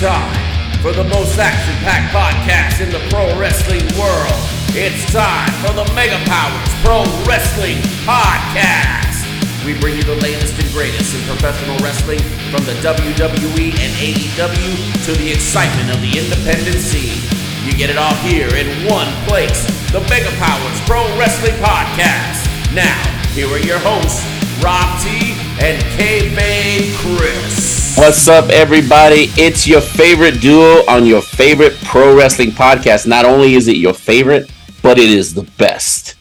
time for the most action packed podcast in the pro wrestling world. It's time for the Mega Powers Pro Wrestling Podcast. We bring you the latest and greatest in professional wrestling from the WWE and AEW to the excitement of the independent scene. You get it all here in one place the Mega Powers Pro Wrestling Podcast. Now, here are your hosts, Rob T and K Chris. What's up, everybody? It's your favorite duo on your favorite pro wrestling podcast. Not only is it your favorite, but it is the best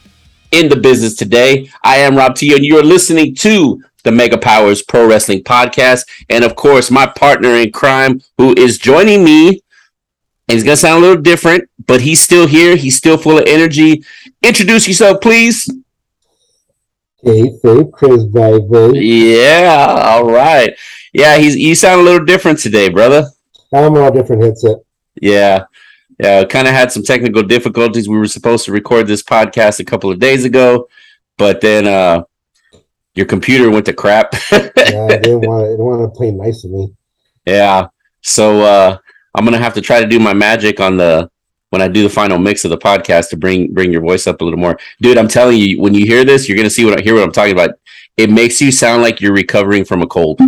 in the business today. I am Rob T, and you're listening to the Mega Powers Pro Wrestling Podcast. And of course, my partner in crime, who is joining me, and he's going to sound a little different, but he's still here. He's still full of energy. Introduce yourself, please. Hey, Chris, baby. Yeah, all right. Yeah, he's you sound a little different today, brother. I'm on a different headset. Yeah. Yeah, kind of had some technical difficulties. We were supposed to record this podcast a couple of days ago, but then uh your computer went to crap. yeah, I didn't want to, didn't want to play nice to me. Yeah. So uh I'm gonna have to try to do my magic on the when I do the final mix of the podcast to bring bring your voice up a little more. Dude, I'm telling you, when you hear this, you're gonna see what I hear what I'm talking about. It makes you sound like you're recovering from a cold.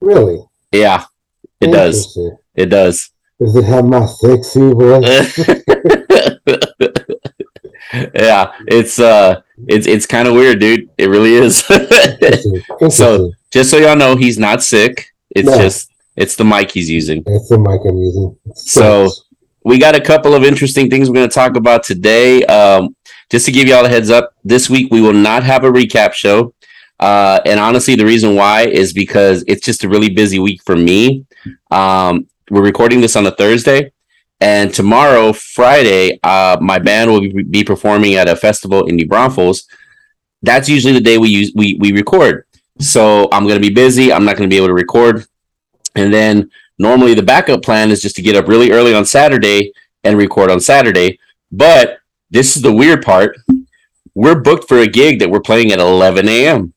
Really? Yeah, it does. It does. Does it have my sexy voice? yeah, it's uh, it's it's kind of weird, dude. It really is. Interesting. Interesting. So, just so y'all know, he's not sick. It's no. just it's the mic he's using. It's the mic I'm using. so, we got a couple of interesting things we're going to talk about today. Um, just to give you all a heads up, this week we will not have a recap show. Uh, and honestly, the reason why is because it's just a really busy week for me. Um, we're recording this on a Thursday, and tomorrow, Friday, uh, my band will be performing at a festival in New Braunfels. That's usually the day we use we we record. So I'm gonna be busy. I'm not gonna be able to record. And then normally the backup plan is just to get up really early on Saturday and record on Saturday. But this is the weird part. We're booked for a gig that we're playing at 11 a.m.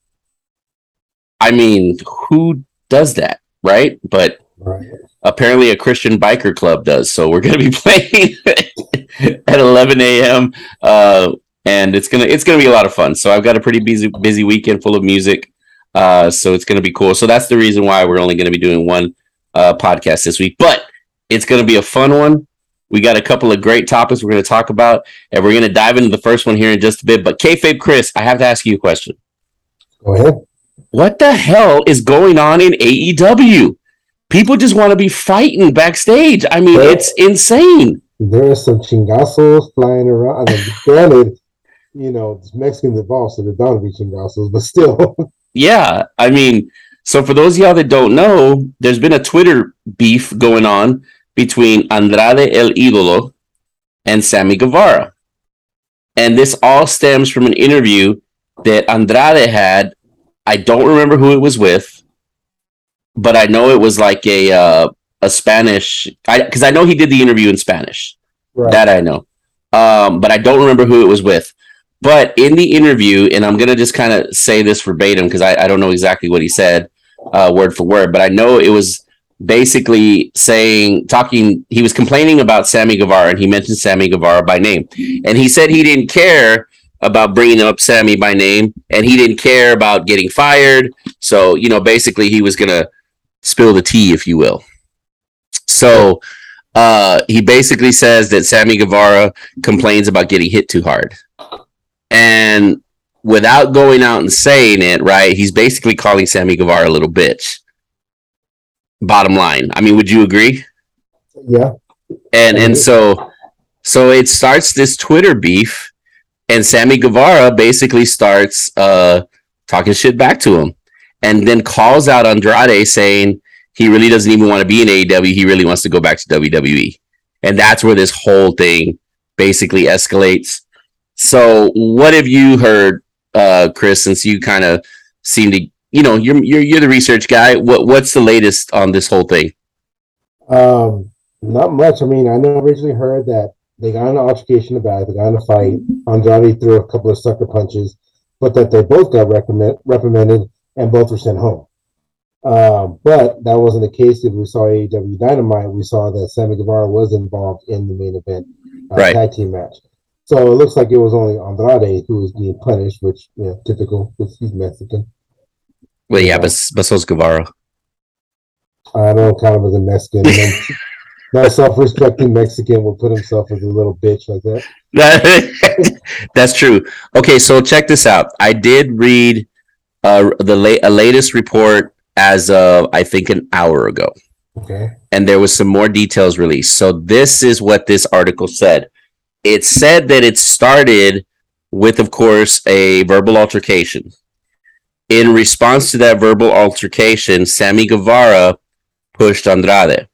I mean, who does that, right? But right. apparently, a Christian biker club does. So we're going to be playing at 11 a.m. Uh, and it's gonna it's gonna be a lot of fun. So I've got a pretty busy busy weekend full of music. Uh, so it's gonna be cool. So that's the reason why we're only gonna be doing one uh, podcast this week, but it's gonna be a fun one. We got a couple of great topics we're gonna talk about, and we're gonna dive into the first one here in just a bit. But kayfabe Chris, I have to ask you a question. Go ahead what the hell is going on in AEW? People just want to be fighting backstage. I mean, there, it's insane. There are some chingazos flying around. I mean, granted, you know, it's Mexican involved, so they're bound to be chingazos, but still. yeah, I mean, so for those of y'all that don't know, there's been a Twitter beef going on between Andrade El Idolo and Sammy Guevara. And this all stems from an interview that Andrade had I don't remember who it was with, but I know it was like a uh, a Spanish. because I, I, know he did the interview in Spanish. Right. That I know, um, but I don't remember who it was with. But in the interview, and I'm gonna just kind of say this verbatim because I, I don't know exactly what he said, uh, word for word, but I know it was basically saying talking he was complaining about Sammy Guevara and he mentioned Sammy Guevara by name and he said he didn't care about bringing up Sammy by name, and he didn't care about getting fired. So, you know, basically, he was gonna spill the tea, if you will. So, uh, he basically says that Sammy Guevara complains about getting hit too hard, and without going out and saying it, right? He's basically calling Sammy Guevara a little bitch. Bottom line, I mean, would you agree? Yeah. And and so so it starts this Twitter beef and Sammy Guevara basically starts uh, talking shit back to him, and then calls out Andrade saying he really doesn't even want to be in AEW. He really wants to go back to WWE, and that's where this whole thing basically escalates. So, what have you heard, uh, Chris? Since you kind of seem to, you know, you're you're you're the research guy. What what's the latest on this whole thing? Um, not much. I mean, I know originally heard that they got an altercation about it. They got in a fight. Andrade threw a couple of sucker punches, but that they both got recommend, reprimanded and both were sent home. Um, but that wasn't the case if we saw AEW Dynamite. We saw that Sammy Guevara was involved in the main event uh, Right. tag team match. So it looks like it was only Andrade who was being punished, which you know, typical because he's Mexican. Well, yeah, Yeah. but but so's Guevara. I don't count him as a Mexican. No, no self-respecting Mexican will put himself as a little bitch like that. That's true. Okay, so check this out. I did read uh, the late a latest report as of I think an hour ago, Okay. and there was some more details released. So this is what this article said. It said that it started with, of course, a verbal altercation. In response to that verbal altercation, Sammy Guevara pushed Andrade,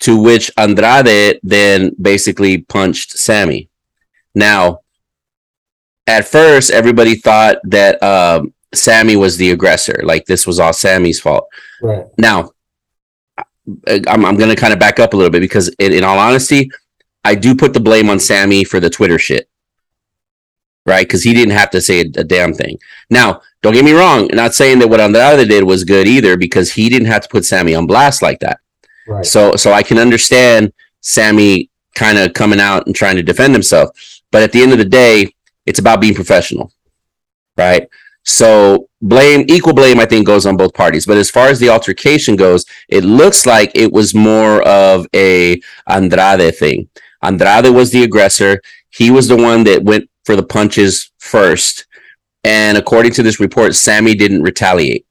to which Andrade then basically punched Sammy. Now, at first, everybody thought that um, Sammy was the aggressor, like this was all Sammy's fault. Right. Now, I'm, I'm going to kind of back up a little bit because, in, in all honesty, I do put the blame on Sammy for the Twitter shit, right? Because he didn't have to say a, a damn thing. Now, don't get me wrong, not saying that what Andrade did was good either, because he didn't have to put Sammy on blast like that. So so I can understand Sammy kind of coming out and trying to defend himself. But at the end of the day, it's about being professional. Right? So blame equal blame I think goes on both parties. But as far as the altercation goes, it looks like it was more of a Andrade thing. Andrade was the aggressor. He was the one that went for the punches first. And according to this report, Sammy didn't retaliate.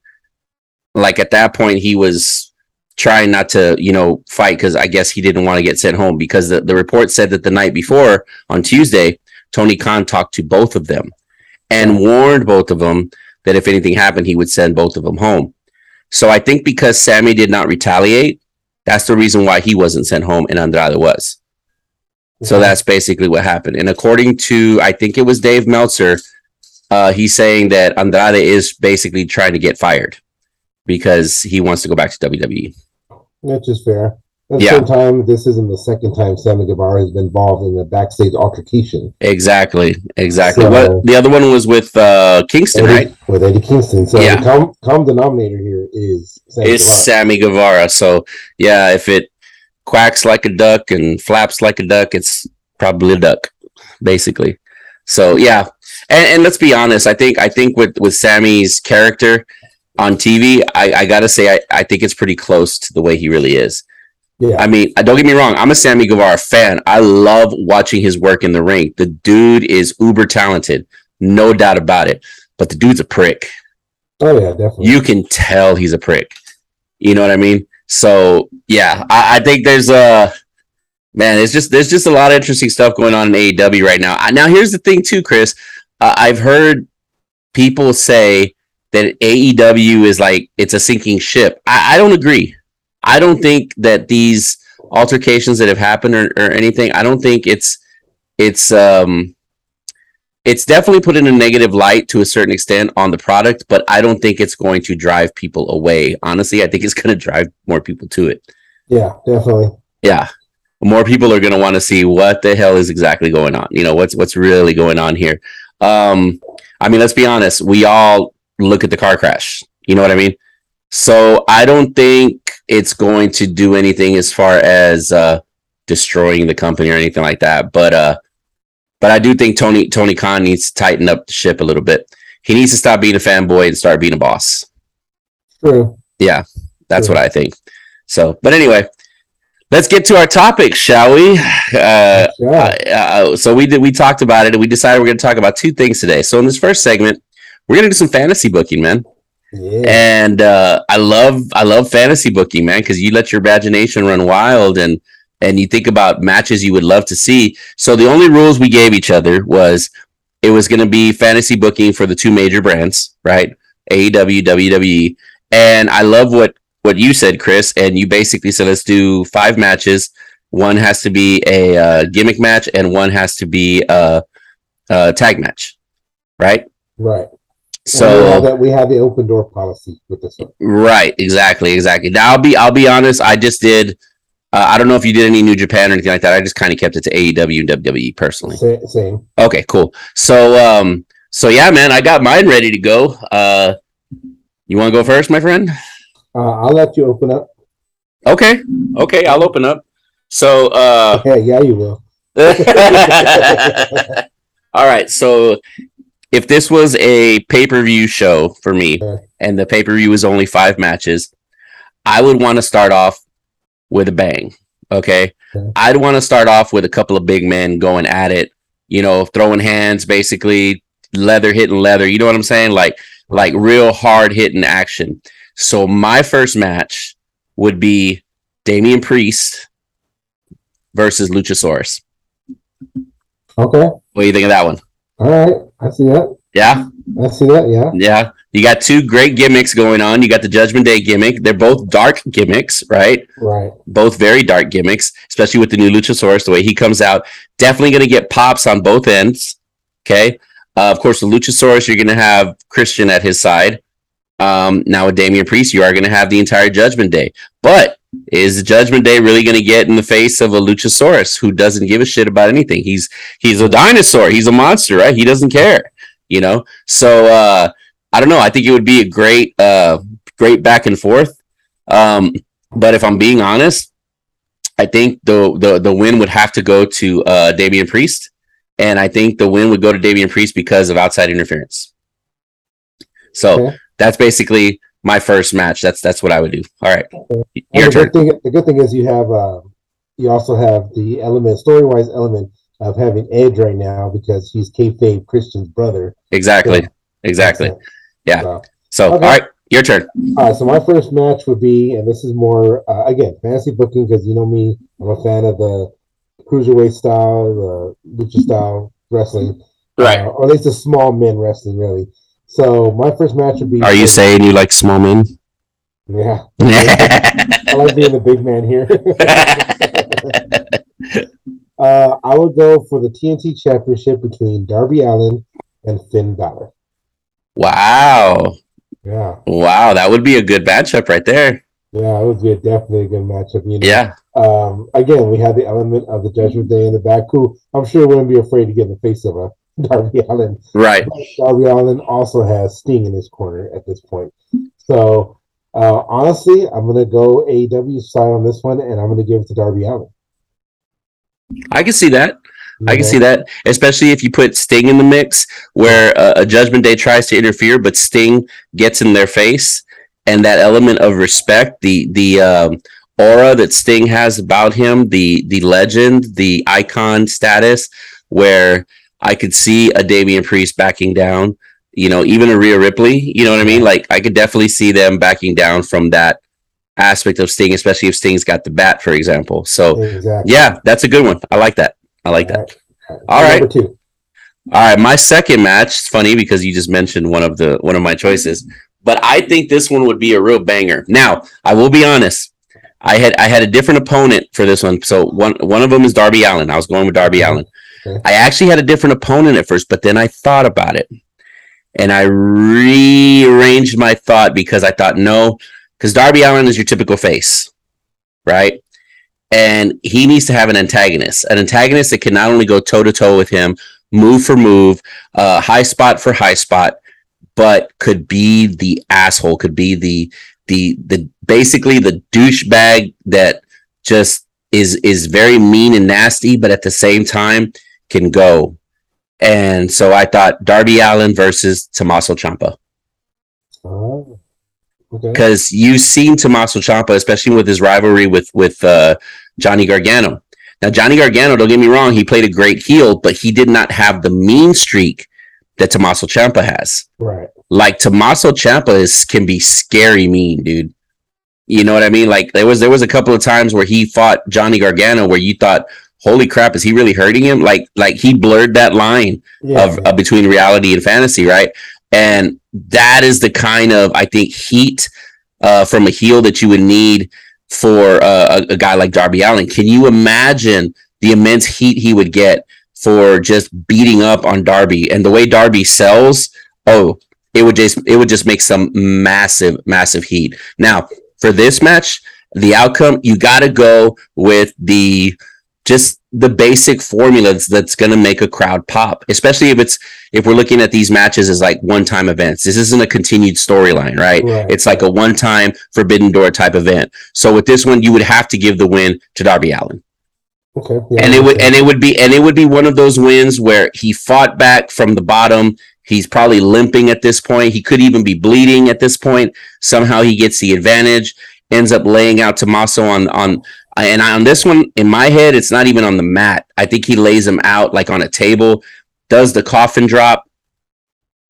Like at that point, he was trying not to, you know, fight because I guess he didn't want to get sent home because the, the report said that the night before on Tuesday, Tony Khan talked to both of them and warned both of them that if anything happened, he would send both of them home. So I think because Sammy did not retaliate, that's the reason why he wasn't sent home and Andrade was. So that's basically what happened. And according to, I think it was Dave Meltzer, uh, he's saying that Andrade is basically trying to get fired because he wants to go back to. WWE. Which is fair. At the Yeah. same time, this isn't the second time Sammy Guevara has been involved in a backstage altercation Exactly, exactly. So- what the other one was with uh, Kingston, Eddie- right? with Eddie Kingston. So Yeah. the com- common denominator here is Sammy It's Guevara. Sammy Guevara. So yeah, if it quacks like a duck and flaps like a duck, it's probably a duck, basically. So yeah, and, and let's be honest. I think I think with with Sammy's character on TV, I, I gotta say I, I think it's pretty close to the way he really is. Yeah. I mean, don't get me wrong. I'm a Sammy Guevara fan. I love watching his work in the ring. The dude is uber talented, no doubt about it. But the dude's a prick. oh yeah, definitely. You can tell he's a prick. You know what I mean? So yeah, I, I think there's a man. It's just there's just a lot of interesting stuff going on in AEW right now. I, now here's the thing too, Chris. Uh, I've heard people say that AEW is like it's a sinking ship. I, I don't agree. I don't think that these altercations that have happened or, or anything. I don't think it's it's um it's definitely put in a negative light to a certain extent on the product, but I don't think it's going to drive people away. Honestly, I think it's going to drive more people to it. yeah, definitely. Yeah. More people are going to want to see what the hell is exactly going on. You know, what's what's really going on here. Um I mean, let's be honest, we all look at the car crash. You know what I mean? So, I don't think it's going to do anything as far as uh destroying the company or anything like that, but uh but I do think Tony Tony Khan needs to tighten up the ship a little bit. He needs to stop being a fanboy and start being a boss. True. Yeah, that's Yeah. what I think. So, but anyway, let's get to our topic, shall we? Uh, Yeah. uh, so we did. We talked about it, and we decided we're going to talk about two things today. So in this first segment, we're going to do some fantasy booking, man. yeah. And uh, I love, I love fantasy booking, man, because you let your imagination run wild and and you think about matches you would love to see. So the only rules we gave each other was it was going to be fantasy booking for the two major brands, right? AEW, WWE, and I love what what you said, Chris. And you basically said let's do five matches. One has to be a uh, gimmick match, and one has to be a, a tag match, right? Right. So that we have the open door policy with this one. Right, exactly, exactly. Now I'll be I'll be honest. I just did. Uh, I don't know if you did any New Japan or anything like that. I just kind of kept it to AEW and WWE personally. Sa- Same. Okay, cool. So um, so yeah, man, I got mine ready to go. Uh, you want to go first, my friend? Uh, I'll let you open up. Okay. Okay, I'll open up. So uh yeah, yeah, you will. All right. So if this was a pay-per-view show for me and the pay-per-view was only 5 matches, I would want to start off with a bang. Okay? Okay. I'd want to start off with a couple of big men going at it, you know, throwing hands basically, leather hitting leather, you know what I'm saying? Like like real hard hitting action. So my first match would be Damian Priest versus Luchasaurus. Okay. What do you think of that one? All right. I see that. Yeah, I see that. Yeah. yeah. You got two great gimmicks going on. You got the Judgment Day gimmick. They're both dark gimmicks, right? Right. Both very dark gimmicks, especially with the new Luchasaurus. The way he comes out, definitely going to get pops on both ends. Okay. Uh, of course, the Luchasaurus, you're going to have Christian at his side. Um, now with Damian Priest, you are going to have the entire Judgment Day. But is Judgment Day really going to get in the face of a Luchasaurus who doesn't give a shit about anything? He's he's a dinosaur. He's a monster, right? He doesn't care, you know. So uh, I don't know. I think it would be a great uh, great back and forth. Um, but if I'm being honest, I think the the the win would have to go to uh, Damian Priest, and I think the win would go to Damian Priest because of outside interference. So Okay. that's basically my first match. That's that's what I would do. All right, your the turn. good thing, the good thing is you have, uh, you also have the element, story wise element of having Edge right now because he's kayfabe Christian's brother. Exactly, Yeah. exactly. Yeah. So, So Okay. right, your turn. all right. So my first match would be, and this is more uh, again fantasy booking because you know me, I'm a fan of the cruiserweight style, the lucha style wrestling, uh, or at least the small men wrestling, really. So my first match would be. Are you saying you like small men? Yeah, I like being the big man here. uh, I would go for the TNT Championship between Darby Allin and Finn Balor. wow, Yeah, wow, that would be a good matchup right there. yeah, it would be a, definitely a good matchup. You know? Yeah, Um, again, we have the element of the Judgment Day in the back, who I'm sure wouldn't be afraid to get in the face of a Darby Allin. right. Darby Allin also has Sting in his corner at this point. So, uh, honestly, I'm going to go AEW side on this one, and I'm going to give it to Darby Allin. I can see that. You I can see that, especially if you put Sting in the mix, where uh, a Judgment Day tries to interfere, but Sting gets in their face, and that element of respect, the the um, aura that Sting has about him, the the legend, the icon status, where I could see a Damian Priest backing down, you know, even a Rhea Ripley, you know what I mean? Like I could definitely see them backing down from that aspect of Sting, especially if Sting's got the bat, for example. So Exactly. yeah, that's a good one. I like that. I like that. All All right. Number two. All right, my second match. It's funny because you just mentioned one of the one of my choices, but I think this one would be a real banger. Now, I will be honest. I had I had a different opponent for this one. So one one of them is Darby Allin. I was going with Darby Mhm. Allin. Okay. I actually had a different opponent at first, but then I thought about it, and I rearranged my thought because I thought no, because Darby Allin is your typical face, right? And he needs to have an antagonist, an antagonist that can not only go toe to toe with him, move for move, uh, high spot for high spot, but could be the asshole, could be the the the basically the douchebag that just is is very mean and nasty, but at the same time can go. And so I thought Darby Allin versus Tommaso Ciampa Oh, okay. because you've seen Tommaso Ciampa, especially with his rivalry with with uh, Johnny Gargano. Now, Johnny Gargano, don't get me wrong, he played a great heel, but he did not have the mean streak that Tommaso Ciampa has. Right. Like Tommaso Ciampa is can be scary mean, dude. You know what I mean? Like there was there was a couple of times where he fought Johnny Gargano where you thought, "Holy crap, is he really hurting him?" Like like he blurred that line Yeah. of uh, between reality and fantasy, right? And that is the kind of I think heat uh, from a heel that you would need for uh, a, a guy like Darby Allin. Can you imagine the immense heat he would get for just beating up on Darby and the way Darby sells? Oh, it would just it would just make some massive massive heat. Now for this match, the outcome you got to go with the just the basic formulas that's going to make a crowd pop, especially if it's if we're looking at these matches as like one-time events. This isn't a continued storyline, right? right? It's like a one-time Forbidden Door type event. So with this one, you would have to give the win to Darby Allin Okay. Yeah, and it would and it would be and it would be one of those wins where he fought back from the bottom. He's probably limping at this point. He could even be bleeding at this point. Somehow he gets the advantage, ends up laying out Tommaso on on and on this one, in my head, it's not even on the mat. I think he lays him out like on a table, does the coffin drop,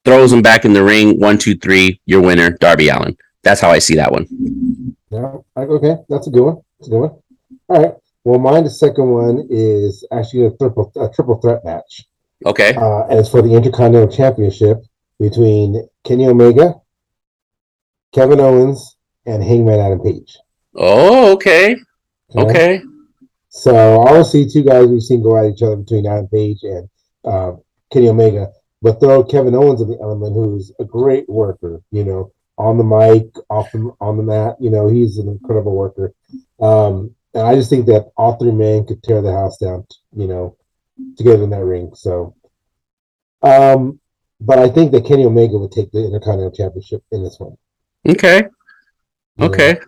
throws him back in the ring. One, two, three, your winner, Darby Allin. That's how I see that one. Yeah. Okay, that's a good one. That's a good one. All right. Well, mine, the second one is actually a triple a triple threat match. Okay. Uh, and it's for the Intercontinental Championship between Kenny Omega, Kevin Owens, and Hangman Adam Page. Oh, okay. Okay. So obviously, two guys we've seen go at each other between Adam Page and uh, Kenny Omega, but throw Kevin Owens in the element, who's a great worker. You know, on the mic, off the, on the mat. You know, he's an incredible worker. Um, and I just think that all three men could tear the house down. You know, together in that ring. So, um, but I think that Kenny Omega would take the Intercontinental Championship in this one. Okay. Okay.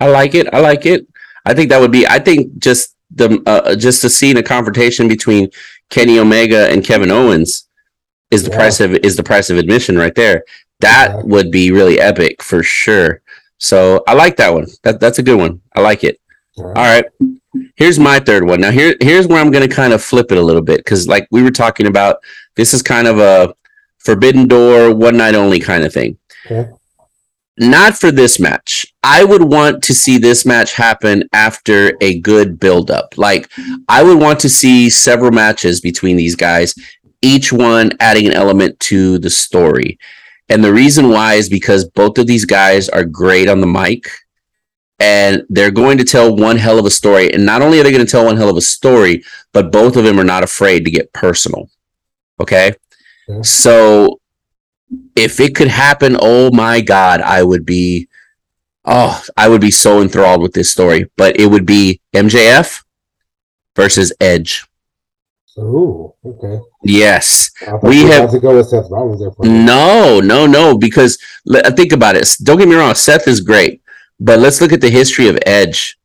I like it. I like it. I think that would be. I think just the uh, just to see a confrontation between Kenny Omega and Kevin Owens is the yeah. price of is the price of admission right there. That yeah. would be really epic for sure. So I like that one. That that's a good one. I like it. All right. All right. Here's my third one. Now here here's where I'm going to kind of flip it a little bit cuz like we were talking about this is kind of a forbidden door one night only kind of thing. Okay not for this match. I would want to see this match happen after a good build up. Like I would want to see several matches between these guys, each one adding an element to the story. And the reason why is because both of these guys are great on the mic and they're going to tell one hell of a story. And not only are they going to tell one hell of a story, but both of them are not afraid to get personal. Okay. okay. So if it could happen, oh my god, I would be oh, I would be so enthralled with this story. But it would be MJF versus Edge. Oh, okay. Yes, we have to go with Seth Rollins. No, no, no. Because think about it. Don't get me wrong. Seth is great, but let's look at the history of Edge,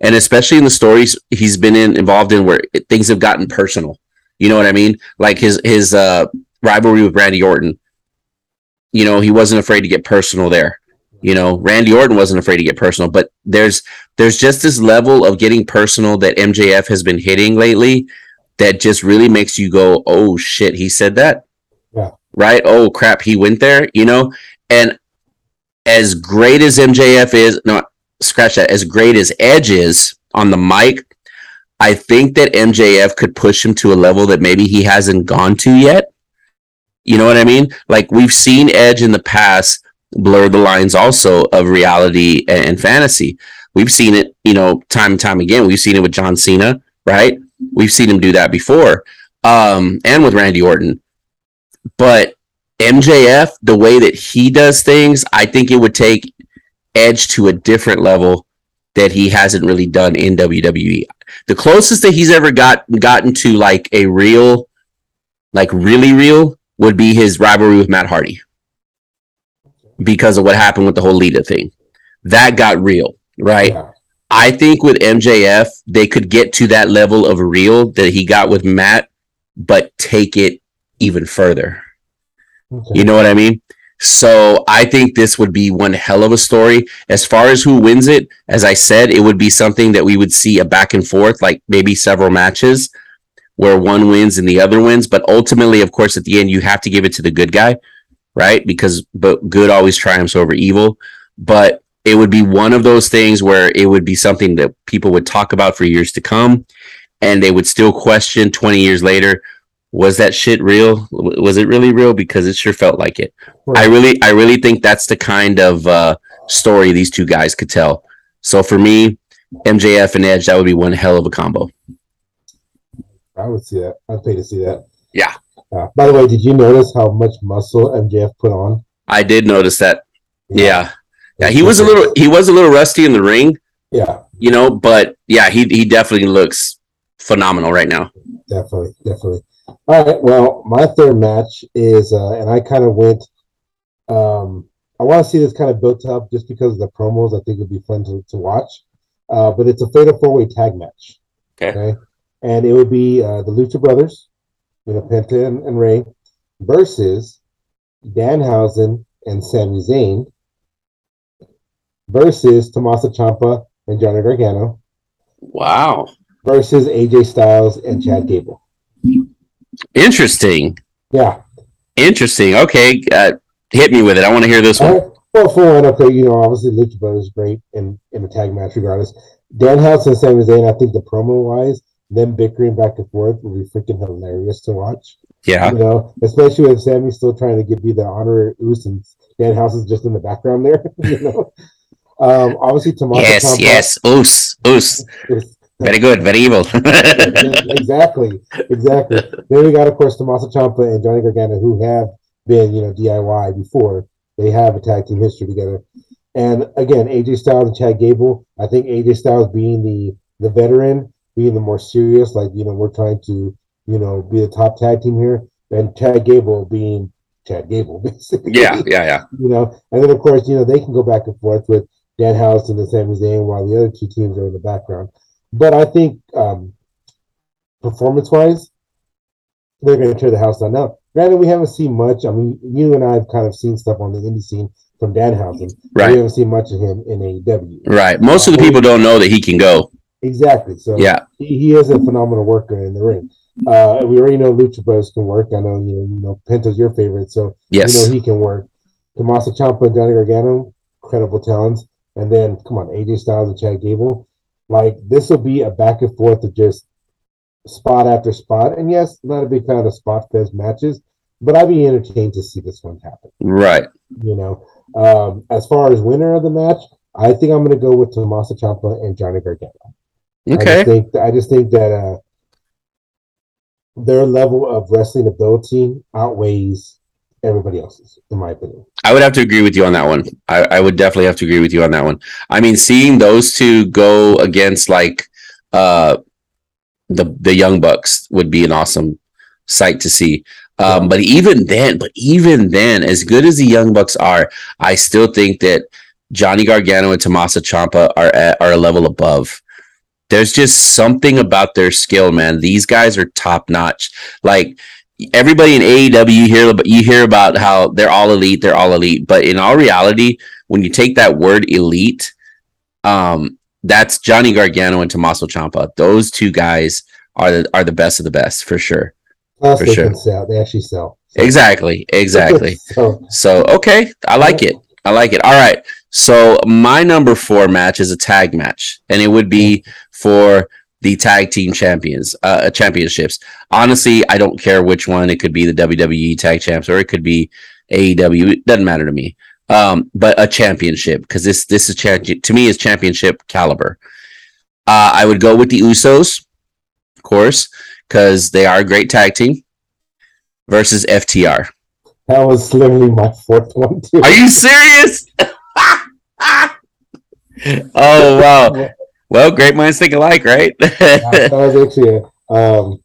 and especially in the stories he's been in, involved in, where things have gotten personal. You know what I mean? Like his his uh, rivalry with Randy Orton you know, he wasn't afraid to get personal there. You know, Randy Orton wasn't afraid to get personal, but there's there's just this level of getting personal that MJF has been hitting lately that just really makes you go, "Oh shit, he said that." Yeah. Right? Oh crap, he went there, you know? And as great as MJF is, no, scratch that. As great as Edge is on the mic, I think that MJF could push him to a level that maybe he hasn't gone to yet. You know what I mean? Like we've seen Edge in the past blur the lines also of reality and, fantasy. We've seen it, you know, time and time again. We've seen it with John Cena, right? We've seen him do that before. Um, and with Randy Orton. But MJF, the way that he does things, I think it would take Edge to a different level that he hasn't really done in WWE. The closest that he's ever got gotten to like a real, like really real, would be his rivalry with Matt Hardy because of what happened with the whole Lita thing. That got real, right? Yeah. I think with MJF, they could get to that level of real that he got with Matt, but take it even further. Okay. You know what I mean? So I think this would be one hell of a story. As far as who wins it, as I said, it would be something that we would see a back and forth, like maybe several matches where one wins and the other wins. But ultimately, of course, at the end, you have to give it to the good guy, right? Because but good always triumphs over evil. But it would be one of those things where it would be something that people would talk about for years to come, and they would still question 20 years later. Was that shit real? Was it really real? Because it sure felt like it. Right. I really, I really think that's the kind of uh, story these two guys could tell. So for me, MJF and Edge, that would be one hell of a combo. I would see that. I'd pay to see that. Yeah. Uh, by the way, did you notice how much muscle MJF put on? I did notice that. Yeah. Yeah, yeah he was a little he was a little rusty in the ring. Yeah. You know, but yeah, he he definitely looks phenomenal right now. Definitely, definitely. All right. Well, my third match is, uh, and I kind of went. Um, I want to see this kind of built up just because of the promos. I think it'd be fun to, to watch. Uh, but it's a fatal four way tag match. Okay. okay. And it would be uh, the Lucha Brothers, you know, Penta and, and Rey, versus Danhausen and Sami Zayn, versus Tommaso Ciampa and Johnny Gargano. Wow. Versus AJ Styles and Chad Gable. Interesting. Yeah. Interesting. Okay. Uh, hit me with it. I want to hear this one. Well, for one, okay, you know, obviously Lucha Brothers great in, in the tag match regardless. Danhausen and Sami Zayn, I think the promo wise, them bickering back and forth would be freaking hilarious to watch. Yeah. You know, especially with Sami still trying to give be the honorary Oos and Danhausen is just in the background there, you know. Um, obviously, Tommaso Yes, yes, Oos, Oos. Very good, very evil. exactly, exactly. Then we got, of course, Tommaso Ciampa and Johnny Gargano, who have been, you know, DIY before. They have a tag team history together. And again, AJ Styles and Chad Gable. I think AJ Styles being the the veteran, being the more serious, like you know, we're trying to, you know, be the top tag team here, and Chad Gable being Chad Gable, basically. Yeah, yeah, yeah. You know, and then of course, you know, they can go back and forth with Danhausen and the Sami Zayn while the other two teams are in the background. But I think um, performance wise, they're going to tear the house down. Now, granted, we haven't seen much. I mean, you and I have kind of seen stuff on the indie scene from Danhausen. Right. We haven't seen much of him in AEW. Right. Most uh, of the people don't know that he can go. Exactly. So yeah, he, he is a phenomenal worker in the ring. Uh, we already know Lucha Bros can work. I know you know you know Penta's your favorite, so yes. you know he can work. Tommaso Ciampa and Johnny Gargano, incredible talents. And then come on, AJ Styles and Chad Gable. Like this will be a back and forth of just spot after spot. And yes, not a big fan of spot fest matches, but I'd be entertained to see this one happen. Right. You know, um, as far as winner of the match, I think I'm going to go with Tommaso Ciampa and Johnny Gargano. Okay. I just think I just think that uh, their level of wrestling ability outweighs everybody else's, in my opinion. I would have to agree with you on that one. I, I would definitely have to agree with you on that one. I mean, seeing those two go against like uh the the young bucks would be an awesome sight to see. Um, yeah. but even then, but even then, as good as the young bucks are, I still think that Johnny Gargano and Tommaso Ciampa are at, are a level above. There's just something about their skill, man. These guys are top notch. Like everybody in AEW you hear you hear about how they're all elite, they're all elite, but in all reality, when you take that word elite, um, that's Johnny Gargano and Tommaso Ciampa. Those two guys are the are the best of the best for sure. Plus, for they sure. can sell. They actually sell. Exactly, exactly. so, so okay, I like it. I like it. All right. So my number four match is a tag match, and it would be for the tag team champions uh championships. Honestly, I don't care which one. It could be the WWE tag champs or it could be AEW. It doesn't matter to me. Um, but a championship because this this is champion to me is championship caliber. Uh, I would go with the Usos, of course, because they are a great tag team versus FTR. That was literally my fourth one too. Are you serious? oh wow. Well, great minds think alike, right? yeah, that was actually a, um,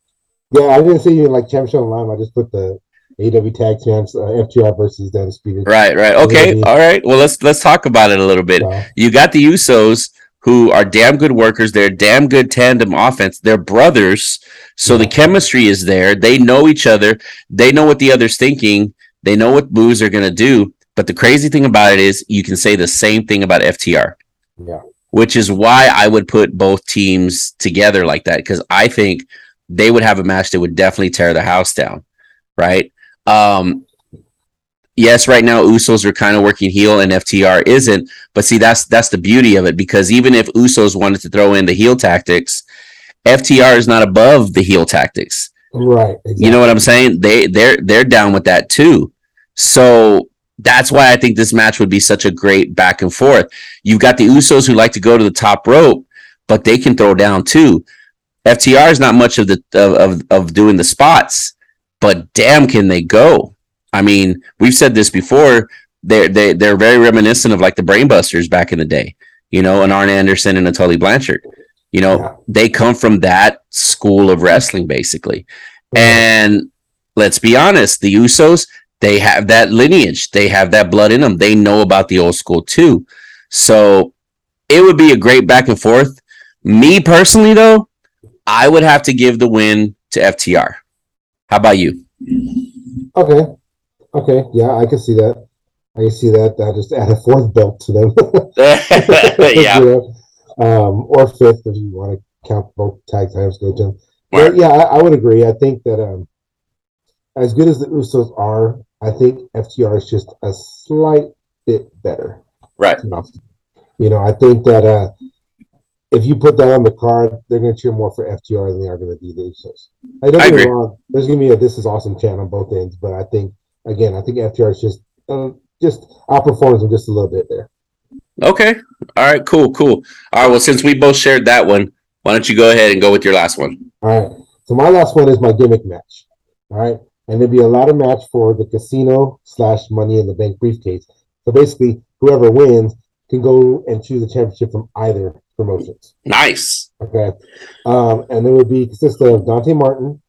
yeah. I didn't see you like championship online. I just put the AW tag champs, uh, FTR versus the Undisputed. Right, right. Okay, all right. Well, let's let's talk about it a little bit. Wow. You got the Usos, who are damn good workers. They're damn good tandem offense. They're brothers, so yeah. the chemistry is there. They know each other. They know what the other's thinking. They know what moves are going to do. But the crazy thing about it is, you can say the same thing about FTR. Yeah which is why I would put both teams together like that because I think they would have a match that would definitely tear the house down, right? Um, yes, right now Usos are kind of working heel and FTR isn't, but see that's that's the beauty of it because even if Usos wanted to throw in the heel tactics, FTR is not above the heel tactics. Right. Exactly. You know what I'm saying? They they're they're down with that too. So that's why I think this match would be such a great back and forth. You've got the Usos who like to go to the top rope, but they can throw down too. FTR is not much of the of of doing the spots, but damn, can they go? I mean, we've said this before. They're they they're very reminiscent of like the Brainbusters back in the day, you know, and Arn Anderson and a Tully Blanchard. You know, Yeah. they come from that school of wrestling, basically. And let's be honest, the Usos, they have that lineage, they have that blood in them. They know about the old school too. So it would be a great back and forth. Me personally, though, I would have to give the win to FTR. How about you? Okay. Okay. Yeah, I can see that. I can see that. I just add a fourth belt to them. yeah. You know, Um, or fifth if you want to count both tag titles go to. But yeah, I, I would agree. I think that um, as good as the Usos are, I think FTR is just a slight bit better. Right. You know, I think that uh, if you put that on the card, they're going to cheer more for FTR than they are going to do the Usos. I don't I get wrong. There's going to be a "This is awesome" chant on both ends, but I think again, I think FTR is just uh, just outperforms them just a little bit there. Okay. All right. Cool. Cool. All right. Well, since we both shared that one, why don't you go ahead and go with your last one? All right. So my last one is my gimmick match. All right. And there'll be a ladder match for the casino slash money in the bank briefcase. So basically, whoever wins can go and choose a championship from either promotions. Nice. Okay. Um, and it would be consist of Dante Martin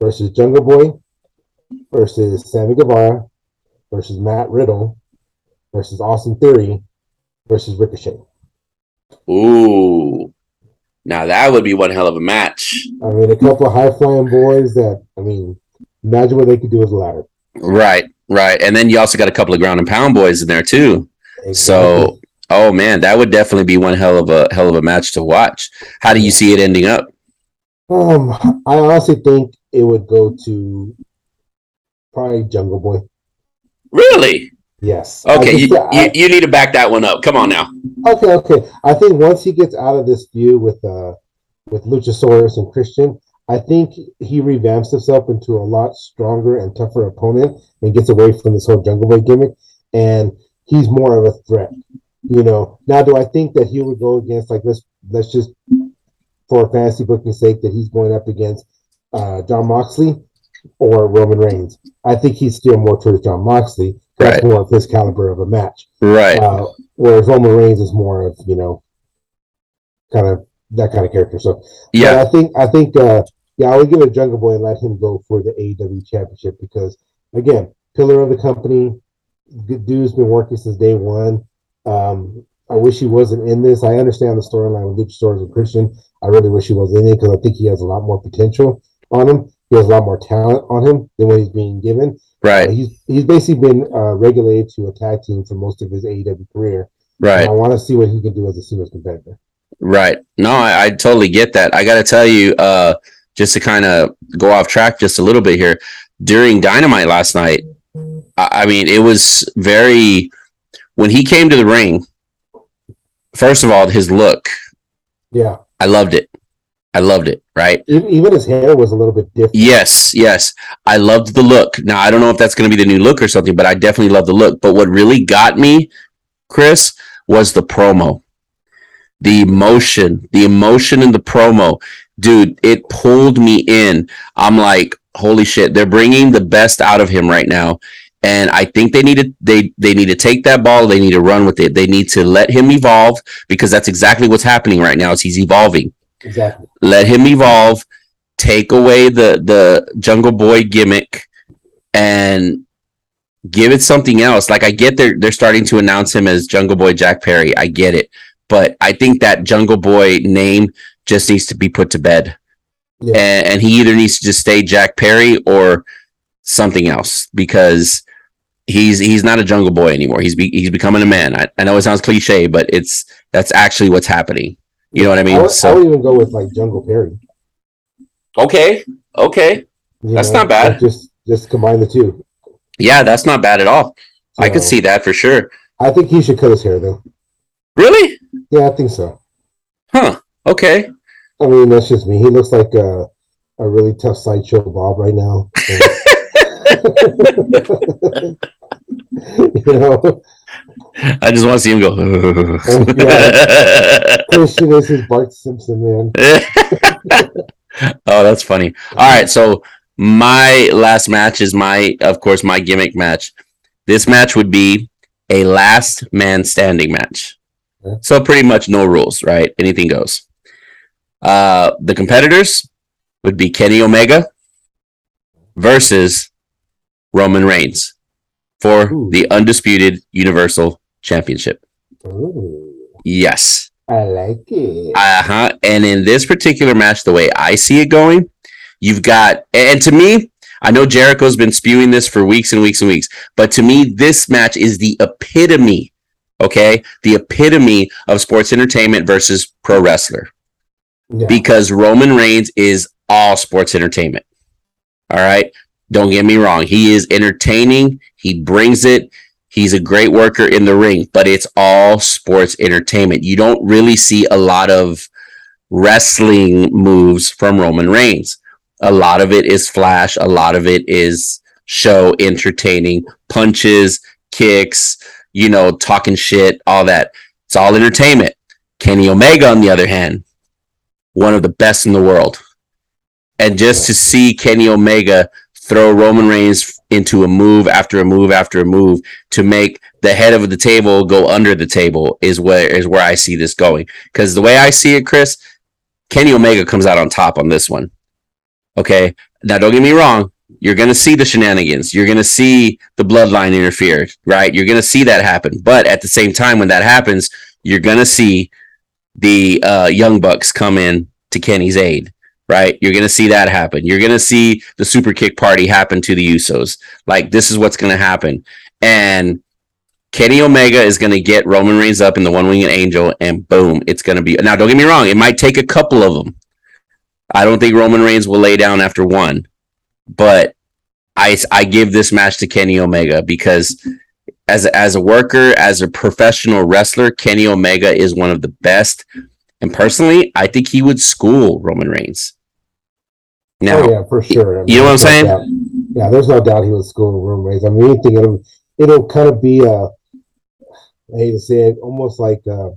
versus Jungle Boy versus Sammy Guevara versus Matt Riddle versus Austin Theory versus Ricochet. Ooh. Now that would be one hell of a match. I mean, a couple of high flying boys that, I mean, imagine what they could do with a ladder. Right. Right. And then you also got a couple of ground and pound boys in there too. So, oh man, that would definitely be one hell of a hell of a match to watch. How do you see it ending up? Um, I honestly think it would go to probably Jungle Boy. Really? Yes. Okay, you, I- you, you need to back that one up. Come on now. okay, okay. I think once he gets out of this feud with uh with Luchasaurus and Christian, I think he revamps himself into a lot stronger and tougher opponent and gets away from this whole Jungle Boy gimmick, and he's more of a threat. You know. Now, do I think that he would go against like let's let's just for fantasy booking sake that he's going up against uh Jon Moxley or Roman Reigns? I think he's still more towards Jon Moxley. That's Right. more of his caliber of a match. Right. Uh, whereas Roman Reigns is more of you know, kind of that kind of character. So yeah. I think I think uh, yeah, I would give it a Jungle Boy and let him go for the AEW Championship because again, pillar of the company. Good dude's been working since day one. Um, I wish he wasn't in this. I understand the storyline with Luchasaurus and Christian. I really wish he was in it because I think he has a lot more potential on him. He has a lot more talent on him than what he's being given. Uh, Right. he's he's basically been uh, regulated to a tag team for most of his AEW career. Right. I want to see what he can do as a singles competitor. Right. No, I, I totally get that. I got to tell you, uh, just to kind of go off track just a little bit here, during Dynamite last night, I, I mean, it was very when he came to the ring. First of all, his look, Yeah, I loved it. I loved it. Right. even, his hair was a little bit different. Yes, yes. I loved the look. Now, I don't know if that's going to be the new look or something, but I definitely love the look. But what really got me, Chris, was the promo. The emotion, the emotion in the promo. Dude, it pulled me in. I'm like, holy shit, they're bringing the best out of him right now. And I think they need to they they need to take that ball, they need to run with it. They need to let him evolve because that's exactly what's happening right now. Is he's evolving Exactly. let him evolve, take away the the Jungle Boy gimmick, and give it something else. Like I get they're they're starting to announce him as Jungle Boy Jack Perry. I get it, but I think that Jungle Boy name just needs to be put to bed, Yeah. and, and he either needs to just stay Jack Perry or something else because. He's he's not a jungle boy anymore. He's be, he's becoming a man. I, I know it sounds cliche, but it's that's actually what's happening. You know what I mean? I would, so I would even go with like Jungle Perry. Okay. Okay. you That's know, not bad. like Just just combine the two. Yeah, that's not bad at all. I could see that for sure. I think he should cut his hair though. Really? Yeah, I think so. Huh. Okay. I mean, that's just me. He looks like a, a really tough sideshow Bob right now. you know, I just want to see him go. Christian is his Bart Simpson, man. oh, that's funny. All right, so my last match is my, of course, my gimmick match. This match would be a last man standing match. So pretty much no rules, right? Anything goes. Uh, the competitors would be Kenny Omega versus Roman Reigns for Ooh. the undisputed Universal Championship. Ooh, Yes. I like it. Uh huh. And in this particular match, the way I see it going, you've got, and to me, I know Jericho's been spewing this for weeks and weeks and weeks, but to me, this match is the epitome, okay? The epitome of sports entertainment versus pro wrestler yeah. because Roman Reigns is all sports entertainment. All right. Don't get me wrong. He is entertaining. He brings it. He's a great worker in the ring, but it's all sports entertainment. You don't really see a lot of wrestling moves from Roman Reigns. A lot of it is flash. A lot of it is show entertaining punches, kicks, you know, talking shit, all that. It's all entertainment. Kenny Omega, on the other hand, one of the best in the world. And just to see Kenny Omega throw Roman Reigns into a move after a move after a move to make the head of the table go under the table is where is where I see this going. Because the way I see it, Chris, Kenny Omega comes out on top on this one. Okay. Now don't get me wrong. You're gonna see the shenanigans. You're gonna see the bloodline interfere, right? You're gonna see that happen. But at the same time, when that happens, you're gonna see the uh, young bucks come in to Kenny's aid, right? You're gonna see that happen. You're gonna see the super kick party happen to the Usos. Like this is what's gonna happen, and Kenny Omega is gonna get Roman Reigns up in the one winged angel, and boom, it's gonna be. Now, don't get me wrong; it might take a couple of them. I don't think Roman Reigns will lay down after one, but I I give this match to Kenny Omega because as a, as a worker, as a professional wrestler, Kenny Omega is one of the best. And personally, I think he would school Roman Reigns. Now, oh, yeah, for sure. I you know what I'm saying? doubt- Yeah, there's no doubt he was school Roman Reigns. I mean, anything it'll it'll kind of be a I hate to say it, almost like uh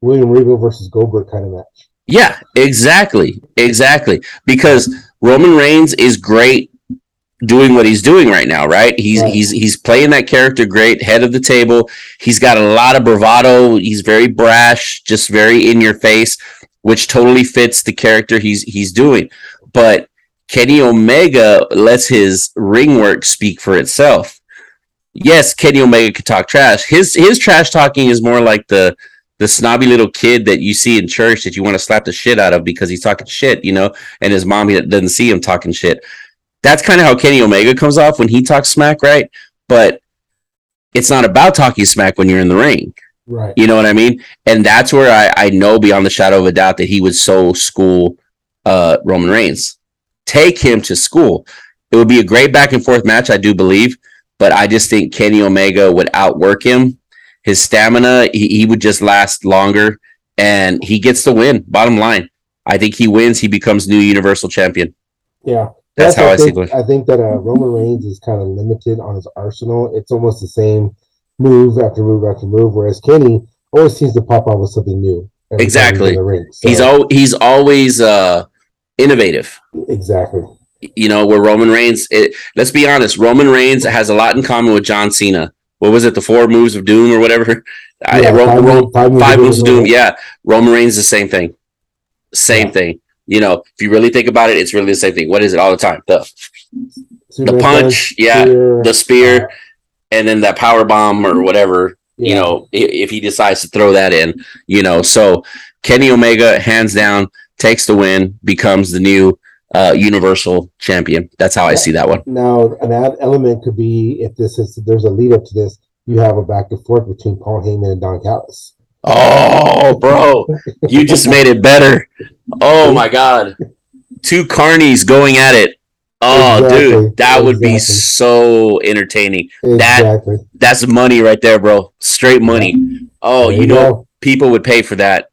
William Regal versus Goldberg kind of match. Yeah, exactly. Exactly. Because Roman Reigns is great doing what he's doing right now, right? He's Right. he's he's playing that character great, head of the table. He's got a lot of bravado. He's very brash, just very in your face, which totally fits the character he's he's doing. But Kenny Omega lets his ring work speak for itself. Yes, Kenny Omega could talk trash. His his trash talking is more like the the snobby little kid that you see in church that you want to slap the shit out of because he's talking shit, you know, and his mom doesn't see him talking shit. That's kind of how Kenny Omega comes off when he talks smack, right? But it's not about talking smack when you're in the ring. Right. You know what I mean? And that's where I, I know beyond the shadow of a doubt that he would so school uh, Roman Reigns. Take him to school. It would be a great back and forth match, I do believe, but I just think Kenny Omega would outwork him. His stamina, he, he would just last longer, and he gets the win. Bottom line, I think he wins. He becomes new Universal Champion. Yeah. That's how I see think, it. I think that uh, Roman Reigns is kind of limited on his arsenal. It's almost the same move after move after move, whereas Kenny always seems to pop out with something new. every time he's Exactly. the ring. So- He's al- he's always uh, innovative. exactly. you know, where Roman Reigns, it, let's be honest, Roman Reigns has a lot in common with John Cena. What was it, the four moves of doom or whatever? I, Yeah, Ro- five Ro- moves- five five of moves of doom. doom. Yeah, Roman Reigns is the same thing. Same Yeah. thing. You know, if you really think about it, it's really the same thing. What is it all the time? The the Superman punch, yeah, spear, the spear, uh, and then that power bomb or whatever. You know, i- if he decides to throw that in, you know, so Kenny Omega, hands down, takes the win, becomes the new uh, Universal Champion. That's how I see that one. Now, an add element could be if this is there's a lead up to this, you have a back and forth between Paul Heyman and Don Callis. Oh, bro, you just made it better. Oh my god, two carnies going at it. Oh, Exactly, dude, that would be so entertaining. That- That's money right there, bro. Straight money. Oh, There you know, go. people would pay for that.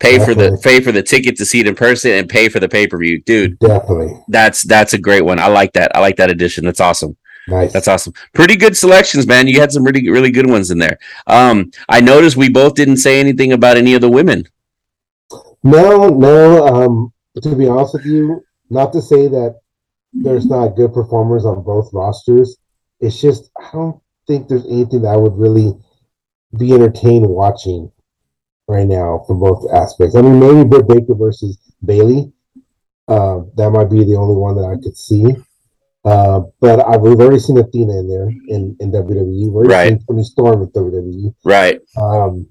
Pay for the pay for the ticket to see it in person and pay for the pay per view, dude. Definitely. That's that's a great one. I like that. I like that addition. That's awesome. Nice. That's awesome. Pretty good selections, man. You had some really really good ones in there. Um, I noticed we both didn't say anything about any of the women. No, no. Um, to be honest with you, not to say that there's not good performers on both rosters. It's just I don't think there's anything that I would really be entertained watching right now from both aspects. I mean, maybe Britt Baker versus Bayley. Uh, that might be the only one that I could see. Uh, but I've we've already seen Athena in there in, in WWE. We've already Right. seen Toni Storm in WWE. Right. Um,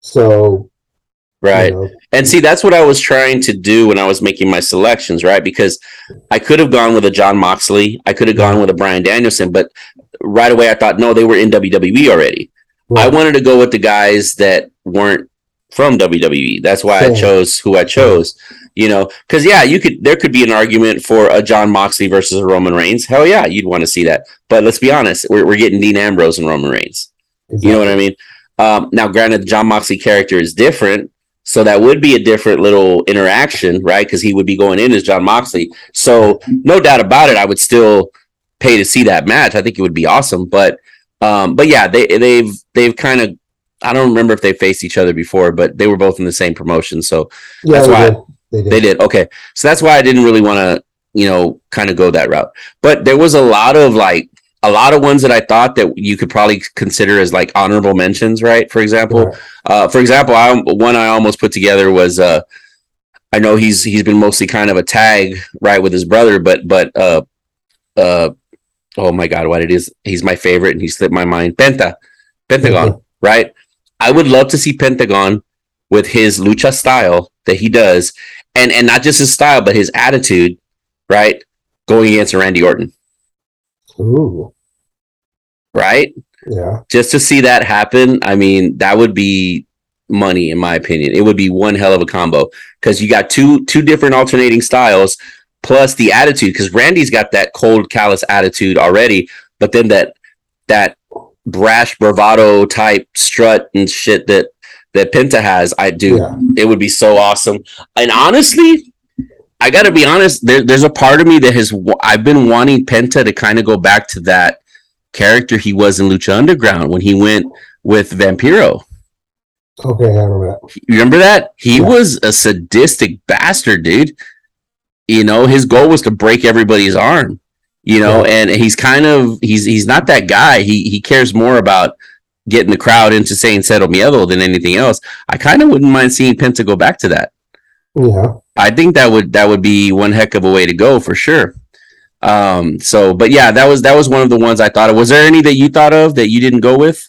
so Right. you know, And see, that's what I was trying to do when I was making my selections, right? Because I could have gone with a Jon Moxley, I could have gone with a Bryan Danielson, but right away I thought, no, they were in WWE already. I wanted to go with the guys that weren't from WWE. That's why I chose who I chose. You know, because yeah, you could there could be an argument for a Jon Moxley versus a Roman Reigns. Hell yeah, you'd want to see that. But let's be honest, we're, we're getting Dean Ambrose and Roman Reigns. You know what I mean? Um, now, granted, the Jon Moxley character is different, so that would be a different little interaction, right? Because he would be going in as Jon Moxley. So, no doubt about it, I would still pay to see that match. I think it would be awesome. But, um, but yeah, they they've they've kind of I don't remember if they faced each other before, but they were both in the same promotion. So Yeah, That's they why- did. They did. they did. Okay. So that's why I didn't really want to, you know, kind of go that route. But there was a lot of like a lot of ones that I thought that you could probably consider as like honorable mentions, right? For example, Right. uh, for example, I one I almost put together was uh, I know he's he's been mostly kind of a tag right with his brother, but but uh, uh, oh my god, what it is? He's my favorite, and he slipped my mind. Penta, Pentagon, right? I would love to see Pentagon with his lucha style that he does, and and not just his style, but his attitude, right? Going against Randy Orton, Ooh, right? yeah. just to see that happen, I mean, that would be money in my opinion. It would be one hell of a combo because you got two two different alternating styles plus the attitude because Randy's got that cold callous attitude already, but then that that brash bravado type strut and shit that that Penta has, I do. Yeah. It would be so awesome. And honestly, I got to be honest, there, there's a part of me that has I've been wanting Penta to kind of go back to that character he was in Lucha Underground when he went with Vampiro. Okay, I remember that. You remember that? He Yeah. was a sadistic bastard, dude. You know, his goal was to break everybody's arm. You know, Yeah. and he's kind of he's he's not that guy. He he cares more about getting the crowd into saying Cero Miedo than anything else. I kind of wouldn't mind seeing Penta go back to that. Yeah. I think that would that would be one heck of a way to go for sure. Um so but yeah, that was that was one of the ones I thought of. Was there any that you thought of that you didn't go with?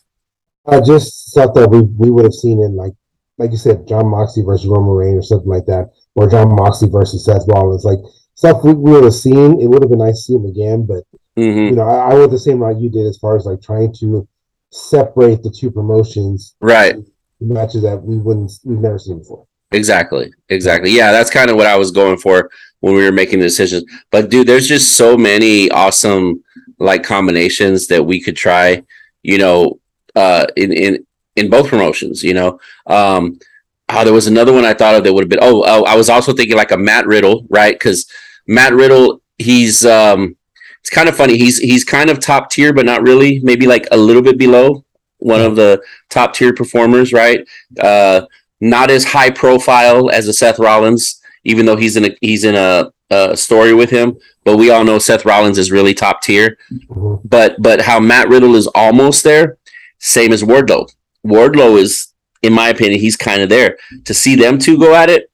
I just thought that we we would have seen in like like you said, Jon Moxley versus Roman Reigns or something like that, or Jon Moxley versus Seth Rollins, like stuff we, we would have seen. It would have been nice to see him again, but Mhm. you know, I, I went the same route you did as far as like trying to separate the two promotions, Right. matches that we wouldn't we've never seen before. Exactly. Exactly. Yeah, that's kind of what I was going for when we were making the decisions. But dude, there's just so many awesome like combinations that we could try, you know, uh in in in both promotions, you know. Um oh, there was another one I thought of that would have been oh, oh I was also thinking like a Matt Riddle, right? Cuz Matt Riddle, he's um it's kind of funny. He's he's kind of top tier but not really, maybe like a little bit below one of the top tier performers, right? Uh not as high profile as a Seth Rollins, even though he's in a he's in a, a story with him. But we all know Seth Rollins is really top tier. Mhm. But but how Matt Riddle is almost there, same as Wardlow. Wardlow is, in my opinion, he's kind of there. To see them two go at it,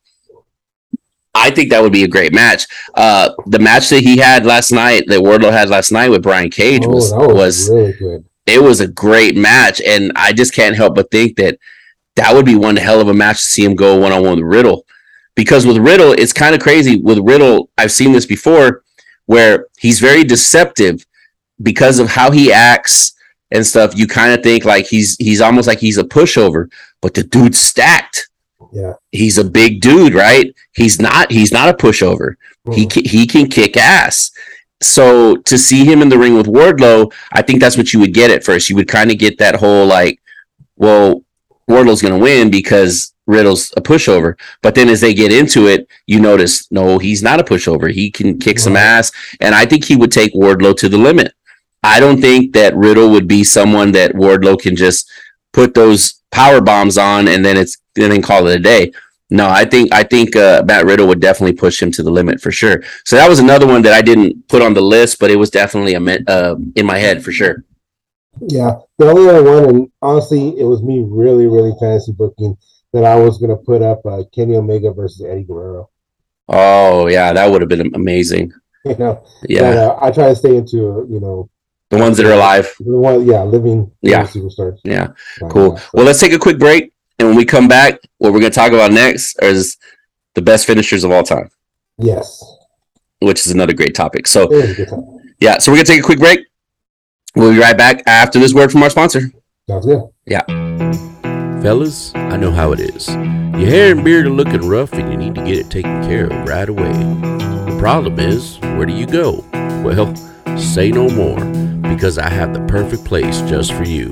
I think that would be a great match. Uh, the match that he had last night, that Wardlow had last night with Brian Cage, Oh, was that was really good. it was a great match, and I just can't help but think that that would be one hell of a match to see him go one on one with Riddle. Because with Riddle, it's kind of crazy. With Riddle, I've seen this before, where he's very deceptive because of how he acts and stuff. You kind of think like he's he's almost like he's a pushover, but the dude's stacked. Yeah. He's a big dude, right? He's not. He's not a pushover. He Mhm. ca- he can kick ass. So to see him in the ring with Wardlow, I think that's what you would get at first. You would kind of get that whole like, well, Wardlow's going to win because Riddle's a pushover. But then as they get into it, you notice no, he's not a pushover. He can kick some ass, and I think he would take Wardlow to the limit. I don't think that Riddle would be someone that Wardlow can just put those power bombs on and then it's and then call it a day. No, I think I think uh, Matt Riddle would definitely push him to the limit for sure. So that was another one that I didn't put on the list, but it was definitely a uh, in my head for sure. Yeah, the only other one, and honestly, it was me really, really fantasy booking that I was gonna put up uh, Kenny Omega versus Eddie Guerrero. Oh yeah, that would have been amazing. You know, Yeah, but, uh, I try to stay into you know the ones that are alive. the one yeah living Yeah. superstars. Yeah, Uh, cool. so- Well, let's take a quick break, and when we come back, what we're going to talk about next is the best finishers of all time, yes, which is another great topic. So it was a good time. yeah, so we're going to take a quick break. We'll be right back after this word from our sponsor. Sounds good. Yeah. Fellas, I know how it is. Your hair and beard are looking rough and you need to get it taken care of right away. The problem is, where do you go? Well, say no more, because I have the perfect place just for you.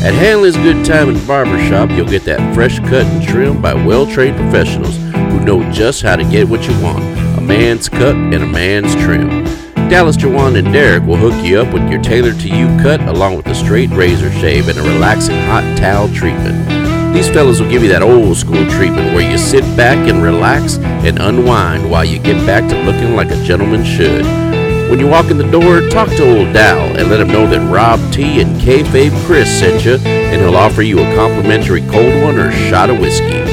At Hanley's Good Time and Barbershop, you'll get that fresh cut and trim by well trained professionals who know just how to get what you want a man's cut and a man's trim. Dallas, Jawan, and Derek will hook you up with your tailored to you cut along with a straight razor shave and a relaxing hot towel treatment. These fellas will give you that old school treatment where you sit back and relax and unwind while you get back to looking like a gentleman should. When you walk in the door, talk to old Dal and let him know that Rob T and Kayfabe Chris sent you, and he'll offer you a complimentary cold one or shot of whiskey.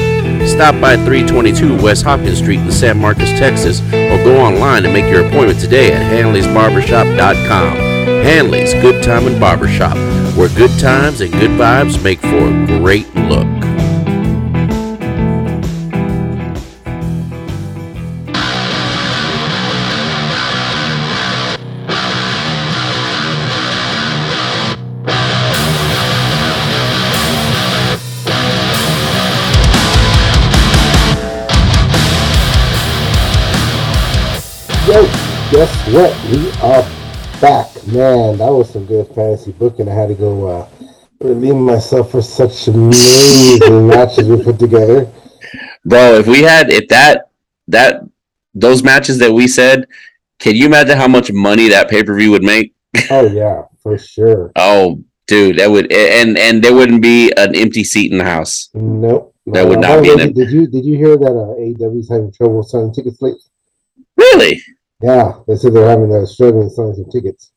Stop by 322 West Hopkins Street in San Marcos, Texas, or go online and make your appointment today at Hanley'sBarbershop.com. Hanley's Good Time and Barbershop, where good times and good vibes make for a great look. Guess what? We are back, man. That was some good fantasy booking. I had to go uh, relieve myself for such amazing matches we put together. Bro, if we had if that that those matches that we said, can you imagine how much money that pay-per-view would make? Oh yeah, for sure. Oh, dude, that would and and there wouldn't be an empty seat in the house. Nope. That would Uh, not be way, in it. Did you did you hear that uh, AEW's having trouble selling tickets late? Really? Yeah, they said they're having uh, struggling selling some tickets.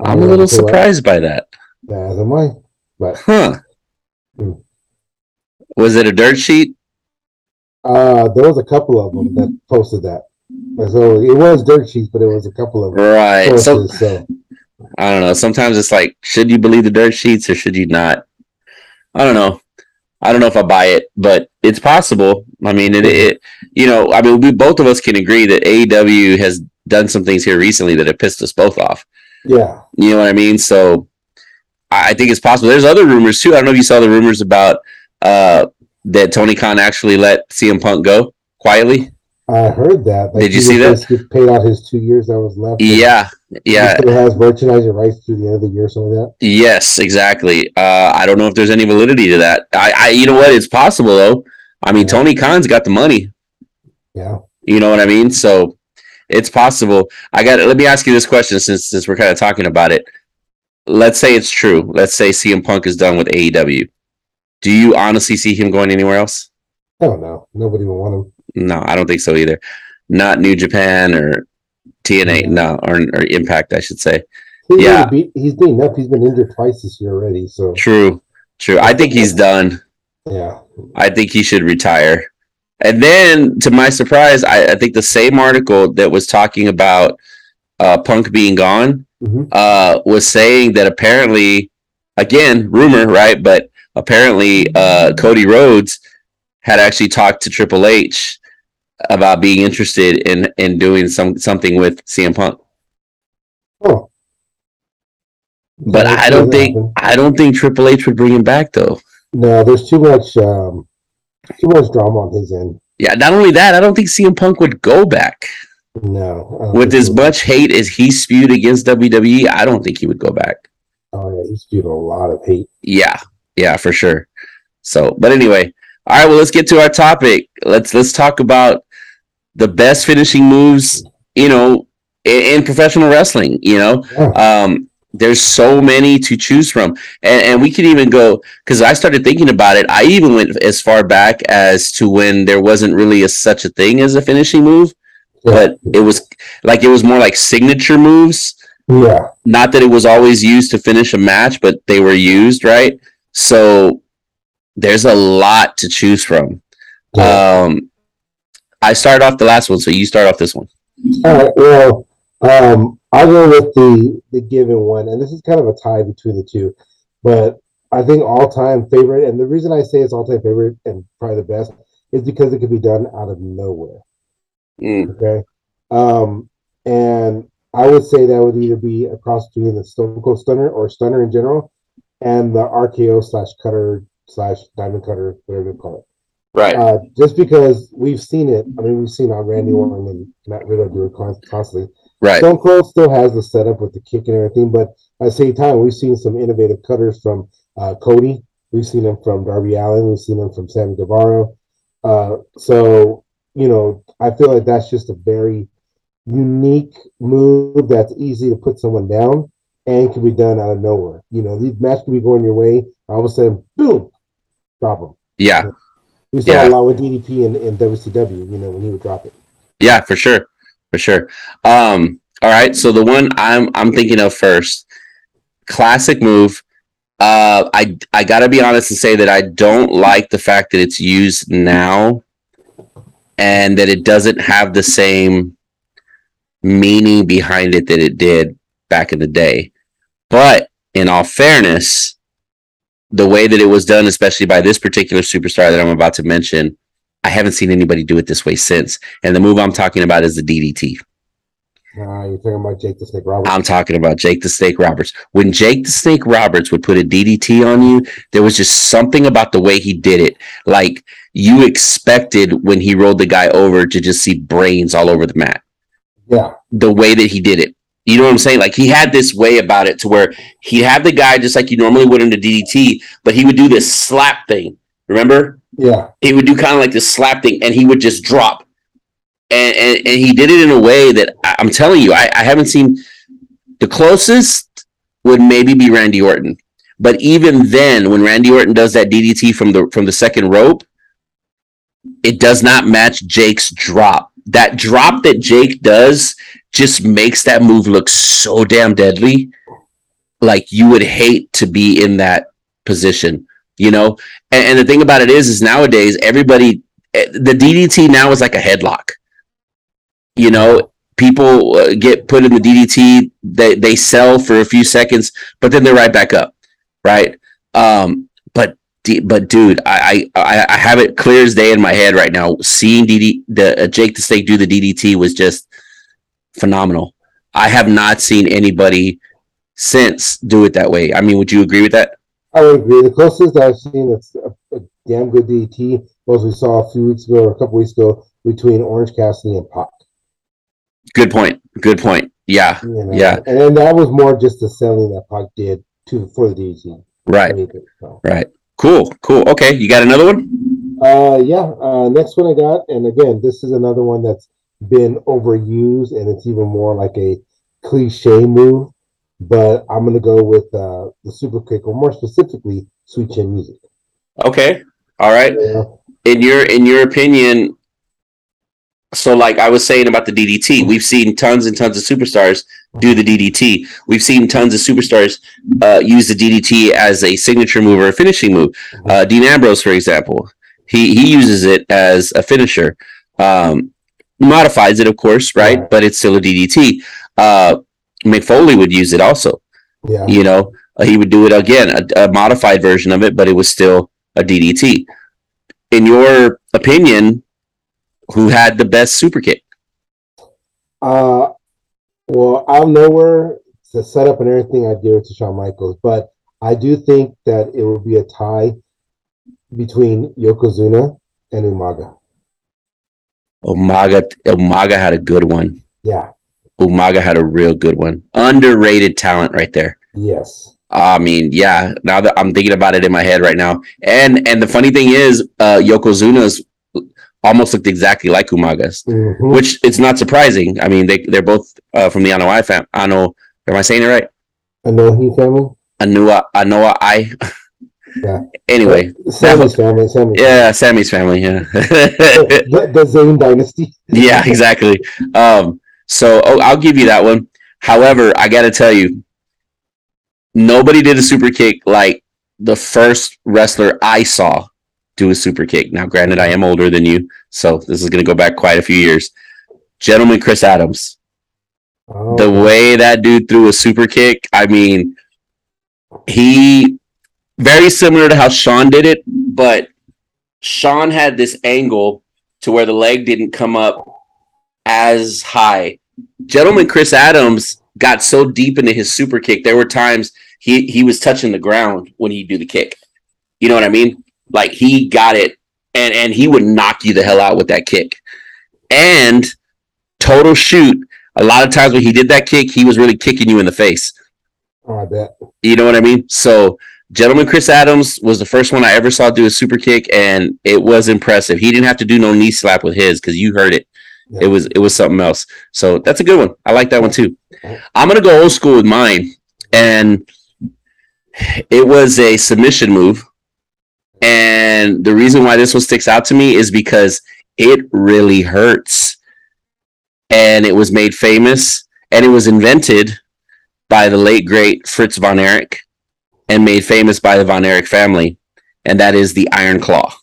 I'm a little they surprised by that. Yeah, as am I. But Huh. Hmm. Was it a dirt sheet? uh, there was a couple of them that posted that. So it was dirt sheets, but it was a couple of Right. So. So I don't know. Sometimes it's like, should you believe the dirt sheets or should you not? I don't know. I don't know if I buy it, but it's possible. I mean, it, it you know, I mean, we both of us can agree that AEW has done some things here recently that have pissed us both off. yeah, You know what I mean? So I think it's possible. There's other rumors too. I don't know if you saw the rumors about uh, that Tony Khan actually let CM Punk go quietly. I heard that. Did you he see was that? get paid out his two years that was left. Yeah, yeah. He has merchandising rights through the end of the year, something like that. Yes, exactly. Uh, I don't know if there's any validity to that. I, I, you know what? It's possible though. I mean, Yeah. Tony Khan's got the money. Yeah. You know what I mean? So it's possible. I got. Let me ask you this question, since since we're kind of talking about it. Let's say it's true. Let's say CM Punk is done with AEW. Do you honestly see him going anywhere else? I don't know. Nobody will want him. No, I don't think so either. Not New Japan or TNA, mm-hmm. no, or, or Impact, I should say. He's Yeah. Beat, he's beaten up. He's been injured twice this year already. So True, true. I think he's done. yeah, I think he should retire. And then, to my surprise, I, I think the same article that was talking about uh, Punk being gone Mhm. uh, was saying that apparently, again, rumor, right? But apparently, uh, Cody Rhodes had actually talked to Triple H about being interested in in doing some something with CM Punk. oh. But I don't think. I don't think Triple H would bring him back though. No, there's too much. um Too was drama on his end. Yeah, not only that, I don't think CM Punk would go back. No. With as much hate as he spewed against WWE, I don't think he would go back. Oh yeah, he's spewed a lot of hate. Yeah, yeah, for sure. So, but anyway, all right. Well, let's get to our topic. Let's let's talk about the best finishing moves. You know, in, in professional wrestling. You know, Yeah. um, there's so many to choose from, and, and we could even go because I started thinking about it. I even went as far back as to when there wasn't really a, such a thing as a finishing move, Yeah. but it was like it was more like signature moves. yeah. not that it was always used to finish a match, but they were used, right? So there's a lot to choose from. Yeah. Um, I started off the last one, so you start off this one. All right. Well, um, I'll go with the the given one, and this is kind of a tie between the two, but I think all time favorite, and the reason I say it's all time favorite and probably the best is because it could be done out of nowhere. Mm, Okay. Um, and I would say that would either be a cross between the Stone Cold Stunner or Stunner in general and the RKO slash cutter slash diamond cutter, whatever you call it. right. Uh, just because we've seen it, I mean, we've seen on Randy Orton and Matt Riddle do it constantly. Right. Stone Cold still has the setup with the kick and everything, but at the same time, we've seen some innovative cutters from uh, Cody. We've seen them from Darby Allin. We've seen them from Sammy Guevara. Uh, so, you know, I feel like that's just a very unique move that's easy to put someone down and can be done out of nowhere. You know, these matches can be going your way. All of a sudden, boom, drop them. Yeah. We saw Yeah. a lot with DDP in, in WCW, you know, when he would drop it. Yeah, for sure. For sure. Um, all right. So the one I'm I'm thinking of first, classic move. Uh I I gotta be honest and say that I don't like the fact that it's used now and that it doesn't have the same meaning behind it that it did back in the day. But in all fairness, the way that it was done, especially by this particular superstar that I'm about to mention, I haven't seen anybody do it this way since. And the move I'm talking about is the DDT. Uh, you're talking about Jake the Snake Roberts. I'm talking about Jake the Snake Roberts. When Jake the Snake Roberts would put a DDT on you, there was just something about the way he did it. Like you expected when he rolled the guy over to just see brains all over the mat. yeah. The way that he did it. You know what I'm saying? Like he had this way about it to where he'd have the guy just like you normally would in the DDT, but he would do this slap thing. Remember? Yeah. he would do kind of like this slap thing and he would just drop. And and, and he did it in a way that I- i'm telling you I, I haven't seen the closest would maybe be randy orton. But even then when randy orton does that ddt from the from the second rope it does not match jake's drop. That drop that jake does just makes that move look so damn deadly. Like you would hate to be in that position you know? And, and the thing about it is is nowadays everybody eh, the ddt now is like a headlock. You know people uh, get put in the ddt they, they sell for a few seconds but then they're right back up right? Um but but dude I, I i have it clear as day in my head right now. Seeing dd the uh, jake the snake do the ddt was just phenomenal. I have not seen anybody since do it that way. I mean would you agree with that I would agree. The closest I've seen that's a, a damn good DT was we saw a few weeks ago or a couple weeks ago between Orange Cassidy and Pac. good point good point yeah You know? Yeah. And then that was more just the selling that Pac did to for the DT. right Anything, so. Right. Cool. Cool. Okay. You got another one? Uh, yeah. Uh, next one I got, and again, this is another one that's been overused, and it's even more like a cliche move. But I'm gonna go with uh, the super kick, or more specifically, sweet chin music. Okay. All right. Know? In your in your opinion, so like I was saying about the DDT, we've seen tons and tons of superstars do the DDT. We've seen tons of superstars uh, use the DDT as a signature move or a finishing move. Uh, Dean Ambrose, for example, he he uses it as a finisher. Um, modifies it, of course, right? Right. But it's still a DDT. Uh, Mick Foley would use it also. Yeah. you know uh, he would do it again a, a modified version of it but it was still a ddt in your opinion who had the best super kick Uh, well, out of nowhere, the setup and everything, I give it to Shawn Michaels, but I do think that it will be a tie between Yokozuna and Umaga. umaga umaga had a good one Yeah. Umaga had a real good one underrated talent right there Yes. i mean yeah now that i'm thinking about it in my head right now and and the funny thing is uh yokozuna's almost looked exactly like umaga's Mhm. which it's not surprising i mean they, they're both uh, from the anoi fam ano am i saying it right I know he family. Anua Anoa I. Yeah. anyway, Sammy's family. Sammy. yeah, Sammy's family. Yeah, The, the Zane dynasty. yeah, exactly. Um, so oh, I'll give you that one. However, I got to tell you, nobody did a super kick like the first wrestler I saw do a super kick. Now, granted, I am older than you, so this is going to go back quite a few years. Gentleman Chris Adams. Oh, The way that dude threw a super kick, I mean, he very similar to how Shawn did it, but Shawn had this angle to where the leg didn't come up as high. Gentleman Chris Adams got so deep into his super kick, there were times he he was touching the ground when he'd do the kick. You know what I mean? Like he got it and and he would knock you the hell out with that kick. And total shoot, a lot of times when he did that kick, he was really kicking you in the face. oh, I bet. You know what I mean? So, gentleman Chris Adams was the first one I ever saw do a super kick, and it was impressive. He didn't have to do no knee slap with his because you heard it. It was it was something else. So that's a good one. I like that one too. I'm gonna go old school with mine, and it was a submission move. And the reason why this one sticks out to me is because it really hurts. And it was made famous and it was invented by the late great Fritz von Erich and made famous by the von Erich family. And that is the Iron Claw.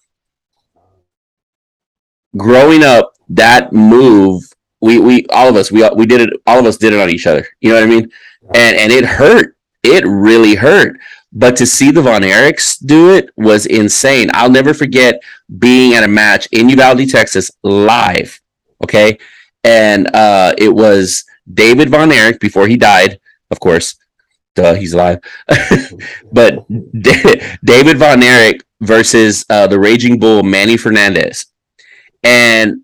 Growing up, that move, we, we all of us, we we did it, all of us did it on each other. You know what I mean? And and it hurt. It really hurt. But to see the Von Erichs do it was insane. I'll never forget being at a match in Uvalde, Texas, live. Okay. And uh, it was David Von Erich before he died, of course. Duh, he's alive. but David Von Erich versus uh, the Raging Bull Manny Fernandez. And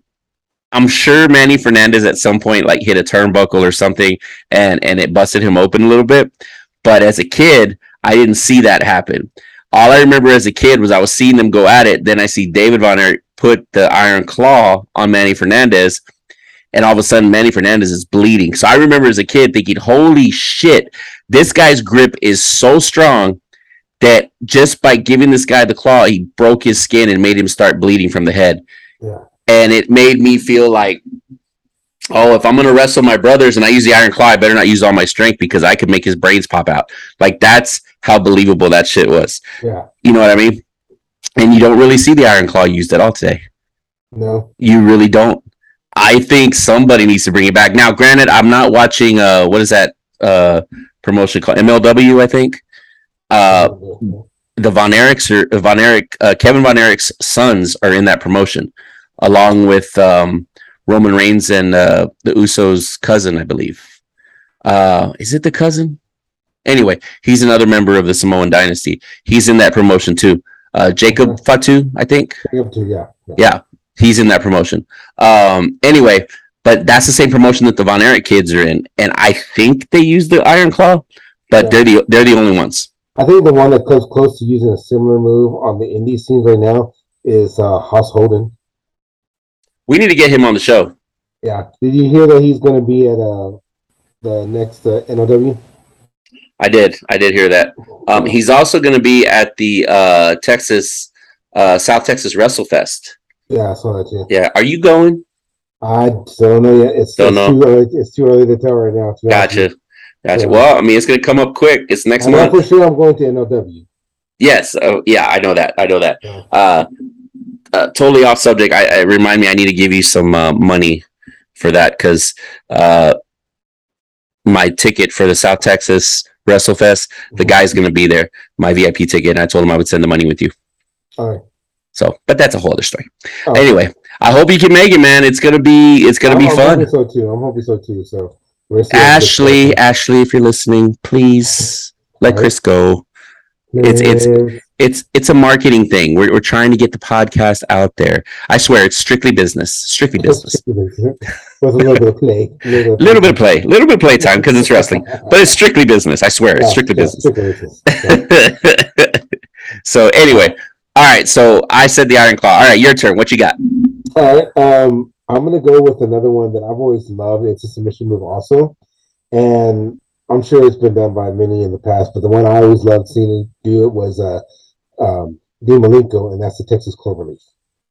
I'm sure Manny Fernandez at some point like hit a turnbuckle or something and and it busted him open a little bit. But as a kid, I didn't see that happen. All I remember as a kid was I was seeing them go at it. Then I see David Von Erich put the iron claw on Manny Fernandez, and all of a sudden Manny Fernandez is bleeding. So I remember as a kid thinking, "Holy shit, this guy's grip is so strong that just by giving this guy the claw, he broke his skin and made him start bleeding from the head." Yeah. And it made me feel like oh, if I'm gonna wrestle my brothers and I use the iron claw, I better not use all my strength because I could make his brains pop out. Like that's how believable that shit was. Yeah. You know what I mean? And you don't really see the iron claw used at all today. No. You really don't. I think somebody needs to bring it back. Now, granted, I'm not watching uh what is that uh promotion called MLW, I think. Uh the Von Erichs or Von Erich, uh, Kevin Von Erich's sons are in that promotion, along with um, Roman Reigns and uh, the Usos' cousin, I believe. Uh, is it the cousin? Anyway, he's another member of the Samoan dynasty. He's in that promotion too. Uh, Jacob Okay. Fatu, I think. To, yeah. yeah. Yeah, he's in that promotion. Um, anyway, but that's the same promotion that the Von Erich kids are in, and I think they use the Iron Claw, but Yeah. they're the they're the only ones. I think the one that comes close to using a similar move on the indie scenes right now is uh Haas Holden. We need to get him on the show. Yeah. Did you hear that he's going to be at uh the next uh, NOW? I did. I did hear that. Um, he's also going to be at the uh, Texas, uh, South Texas WrestleFest. Yeah, I saw that too. Yeah. Are you going? I don't know yet. It's, Don't it's know. too early. It's too early to tell right now. to Gotcha. Gotcha. Yeah. Well, I mean, it's going to come up quick. It's next. I know month. for sure I'm going to NOW. Yes. Oh, yeah. I know that. I know that. Yeah. Uh, uh, totally off subject. I, I remind me. I need to give you some uh, money for that because uh, my ticket for the South Texas WrestleFest, the guy's going to be there. My VIP ticket. And I told him I would send the money with you. All right. So, but that's a whole other story. Oh. Anyway, I hope you can make it, man. It's gonna be it's gonna I'm, be I'm fun. hoping so too. I'm hoping so too. So Ashley, Ashley, if you're listening, please let Alright. Chris go. it's- it's- It's it's a marketing thing. We're we're trying to get the podcast out there. I swear, it's strictly business, strictly business. with a little bit of play. A little, little bit of play, little bit of play time because it's wrestling, but it's strictly business. I swear, it's strictly yeah, business. strictly business. So anyway, all right. So I said the Iron Claw. All right, your turn. What you got? All right. Um, I'm gonna go with another one that I've always loved. It's a submission move also, and I'm sure it's been done by many in the past. But the one I always loved seeing do it was uh, um, Dean Malenko, and that's the Texas Cloverleaf.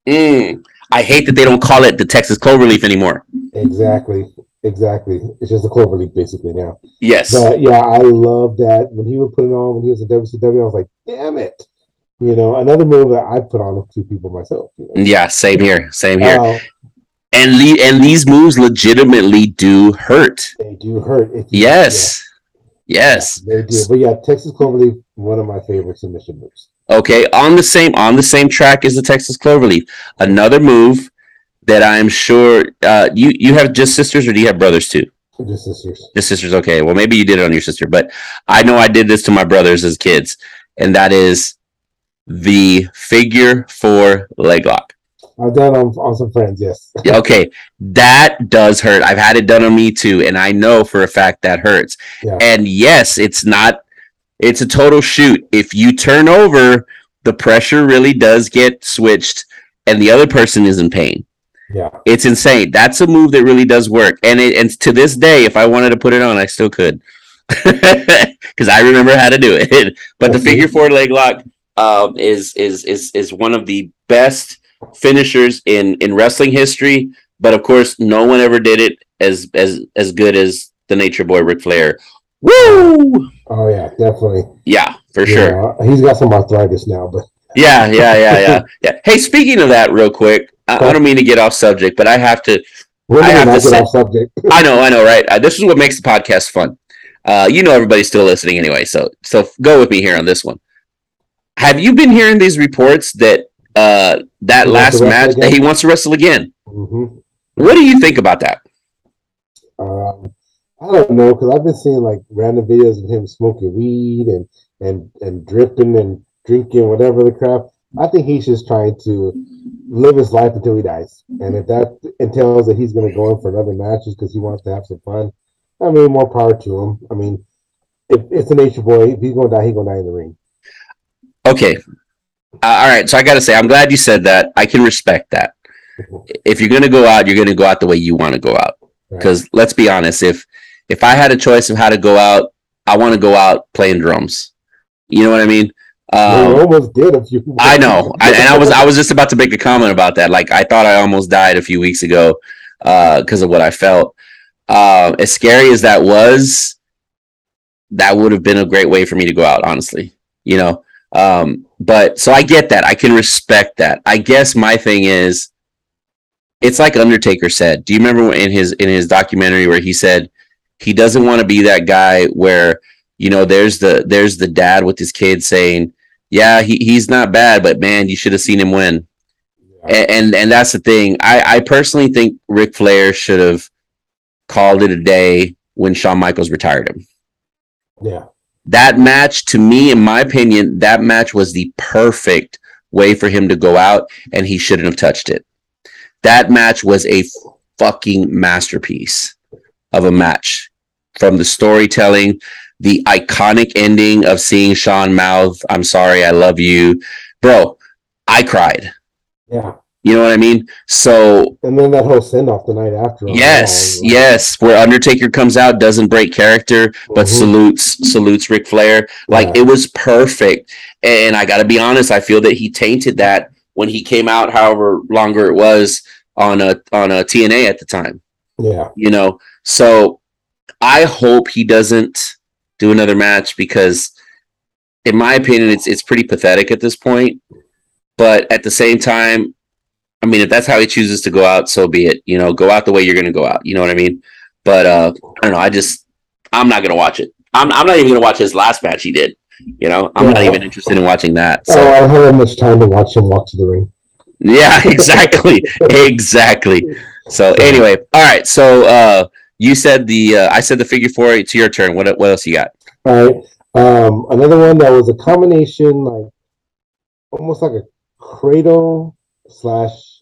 Mm, I hate that they don't call it the Texas Cloverleaf anymore. Exactly. Exactly. It's just a cloverleaf basically now. Yes. But yeah, I love that when he would put it on when he was in WCW. I was like, damn it. You know, another move that I put on a few people myself. You know? Yeah, same here. Same here. Uh, and le- and these moves legitimately do hurt. they do hurt. Yes. Yes. yeah, they do. But yeah, Texas Cloverleaf, one of my favorite submission moves. Okay, on the same on the same track as the Texas Cloverleaf. Another move that I'm sure uh, you you have just sisters or do you have brothers too? Just sisters. Just sisters. Okay, well maybe you did it on your sister, but I know I did this to my brothers as kids, and that is the figure four leg lock. I've done on, on some friends, yes. Okay, that does hurt. I've had it done on me too, and I know for a fact that hurts. Yeah. And yes, it's not. It's a total shoot. If you turn over, the pressure really does get switched, and the other person is in pain. Yeah. It's insane. That's a move that really does work. And it, and to this day, if I wanted to put it on, I still could. Because I remember how to do it. but the figure four leg lock um, is is is is one of the best finishers in in wrestling history. But of course, no one ever did it as as as good as the Nature Boy Ric Flair. Woo! Oh yeah, definitely. Yeah, for sure. he's got some arthritis now, but Yeah, yeah, yeah, yeah, yeah. Hey, speaking of that, real quick, I, I don't mean to get off subject, but I have to. we're I have to get say- off subject. I know, I know, right? Uh, this is what makes the podcast fun. Uh, you know, everybody's still listening anyway, so so go with me here on this one. Have you been hearing these reports that uh, that He last match that he wants to wrestle again? hmm What do you think about that? I don't know because I've been seeing like random videos of him smoking weed and and and dripping and drinking whatever the crap. I think he's just trying to live his life until he dies, and if that entails that he's going to go in for another matches because he wants to have some fun, I mean, more power to him. I mean, if it's a nature boy, if he's going to die, he's going to die in the ring. Okay, uh, all right. So I got to say, I'm glad you said that. I can respect that. If you're gonna go out, you're gonna go out the way you want to go out. Right. Because let's be honest, if if I had a choice of how to go out, I want to go out playing drums. You know what I mean? Um, almost did a few. I know, I, and I was I was just about to make a comment about that. Like I thought I almost died a few weeks ago because of what I felt. Uh, as scary as that was, that would have been a great way for me to go out. Honestly, you know. Um, but so I get that. I can respect that. I guess my thing is, it's like Undertaker said. Do you remember in his in his documentary where he said he doesn't want to be that guy where you know there's the there's the dad with his kid saying yeah, he, he's not bad, but man, you should have seen him win. And, and and that's the thing. I, I personally think Ric Flair should have called it a day when Shawn Michaels retired him. Yeah, That match, to me, in my opinion, that match was the perfect way for him to go out, and he shouldn't have touched it. That match was a fucking masterpiece of a match. From the storytelling, the iconic ending of seeing Shawn mouth, I'm sorry, I love you. Bro, I cried. yeah. You know what I mean? So And then that whole send off the night after. yes, Raw, yes, where Undertaker comes out, doesn't break character, but Mhm. salutes salutes Ric Flair. Like Yeah. it was perfect. And I got to be honest, I feel that he tainted that when he came out, however longer it was on a on a TNA at the time. Yeah, You know, so I hope he doesn't do another match because, in my opinion, it's it's pretty pathetic at this point. But at the same time, I mean, if that's how he chooses to go out, so be it. You know, go out the way you're going to go out. You know what I mean? But uh, I don't know. I just I'm not going to watch it. I'm I'm not even going to watch his last match he did. You know, I'm not even interested in watching that. So So I don't have much time to watch him walk to the ring. yeah, exactly, exactly. So anyway, all right. So uh, you said the uh, I said the figure four. It's your turn. What what else you got? All right. Um, another one that was a combination, like almost like a cradle slash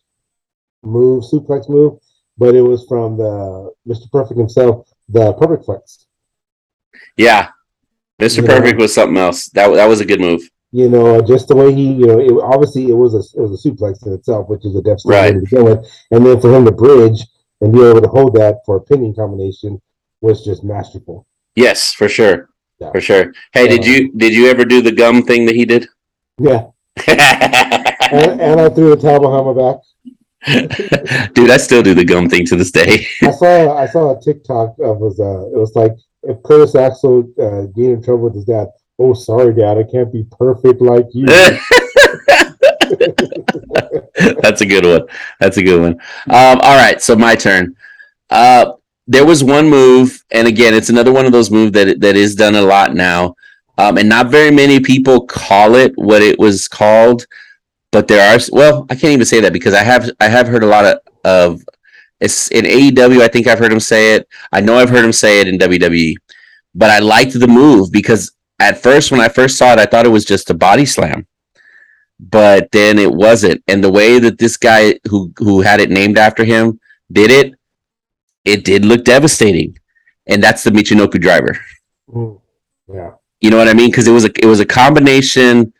move, suplex move, but it was from the Mr. Perfect himself, the Perfect-Plex. Yeah, Mister Yeah. Perfect was something else. That that was a good move. You know, just the way he, you know, it, obviously it was a it was a suplex in itself, which is a death Right. to begin with, and then for him to bridge and be able to hold that for a pinning combination was just masterful. Yes, for sure, Yeah. for sure. Hey, did you did you ever do the gum thing that he did? Yeah, and, and I threw a towel behind my back. Dude, I still do the gum thing to this day. I saw I saw a TikTok of was uh it was like if Curtis Axel uh, get in trouble with his dad. Oh, sorry, Dad, I can't be perfect like you. That's a good one. That's a good one. Um, all right, so my turn. Uh, there was one move, and again, it's another one of those moves that that is done a lot now, um, and not very many people call it what it was called. But there are well, I can't even say that because I have I have heard a lot of of it's in AEW. I think I've heard him say it. I know I've heard him say it in WWE, but I liked the move because at first when I first saw it, I thought it was just a body slam but then it wasn't. And the way that this guy who who had it named after him did it, it did look devastating. And that's the Michinoku driver. Mm, yeah. You know what I mean? Because it was a it was a combination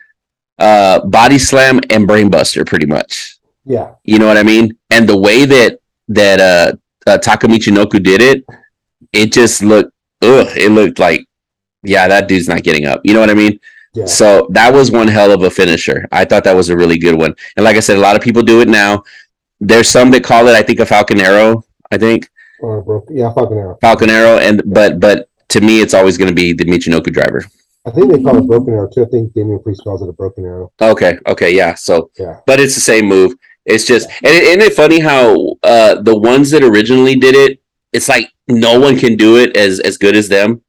uh body slam and brainbuster pretty much. Yeah. You know what I mean? And the way that that uh, uh Taka Michinoku did it, it just looked ugh, it looked like yeah, that dude's not getting up. You know what I mean? Yeah. So that was one hell of a finisher. I thought that was a really good one. And like I said, a lot of people do it now. There's some that call it, I think, a Falcon Arrow. I think Or. Yeah, Falcon Arrow. Falcon Arrow, and but but to me, it's always going to be the Michinoku driver. I think they call it broken arrow too. I think Damian Priest calls it a broken arrow. Okay, okay, yeah. So, Yeah. but it's the same move. It's just, and it, isn't it funny how uh the ones that originally did it, it's like no one can do it as as good as them.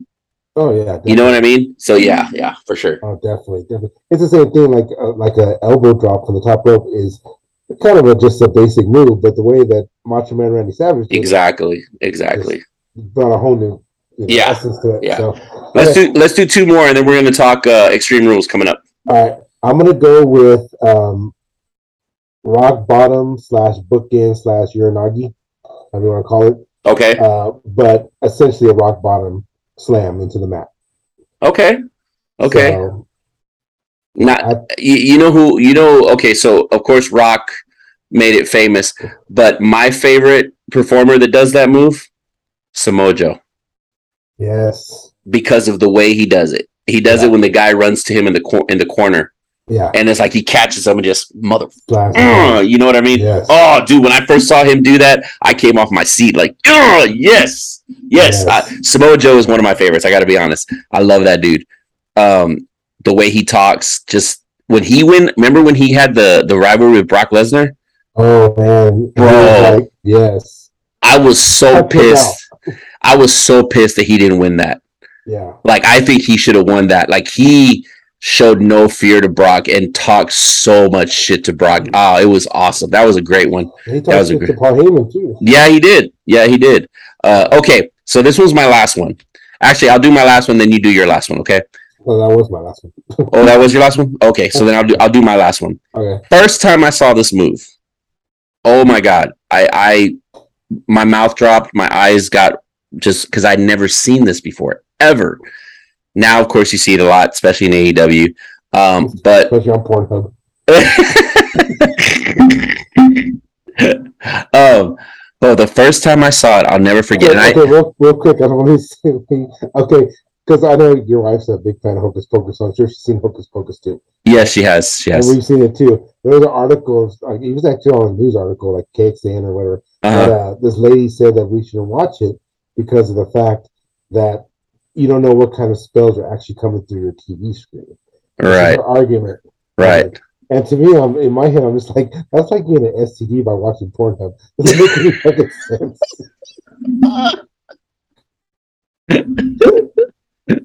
Oh yeah. You know what I mean? So yeah, yeah, for sure. Oh, definitely, definitely. It's the same thing. Like uh, like a elbow drop from the top rope is kind of a, just a basic move, but the way that Macho Man Randy Savage did it Exactly, exactly. brought a whole new you know, Yeah, essence to it. yeah. So, Let's okay, do let's do two more, and then we're going to talk uh Extreme Rules coming up. all right. I'm gonna go with um, rock bottom slash bookend slash uranage, however you want to call it. Okay, Uh, but essentially a rock bottom slam into the mat. okay, okay. So, Not I, you, you know who you know okay so of course rock made it famous but my favorite performer that does that move Samoa Joe yes. because of the way he does it he does Yeah. it when the guy runs to him in the cor- in the corner Yeah. and it's like he catches him and just mother uh, you know what i mean Yes. oh dude when i first saw him do that i came off my seat like oh yes yes, Yes. I, samoa joe is one of my favorites i gotta be honest i love that dude um the way he talks just when he win remember when he had the the rivalry with brock lesnar Oh man. Bro. like, yes. i was so it pissed i was so pissed that he didn't win that Yeah. like i think he should have won that like he showed no fear to brock and talked so much shit to brock oh it was awesome that was a great one He That was talked a to Paul Heyman too. Yeah, he did. Yeah, he did. Uh, okay, so this was my last one. Actually, I'll do my last one, then you do your last one. Okay. Well, that was my last one. Oh, that was your last one. Okay, so then I'll do I'll do my last one. Okay. First time I saw this move, oh my god, I I my mouth dropped, my eyes got just because I'd never seen this before ever. Now, of course, you see it a lot, especially in AEW. Um, but Especially on Pornhub. um, oh, the first time I saw it, I'll never forget. Okay, And I, okay, real, real quick, I don't want to say anything. Okay, because I know your wife's a big fan of Hocus Pocus, so I'm sure she's seen Hocus Pocus too. yes, she has. She And we've seen it too. There was an article, like, it was actually on a news article, like KXAN or whatever. Uh-huh. But, uh, this lady said that we shouldn't watch it because of the fact that you don't know what kind of spells are actually coming through your TV screen. Right. argument. Right. And to me, I'm in my head, I'm just like, that's like getting an STD by watching Pornhub. Doesn't make any fucking sense.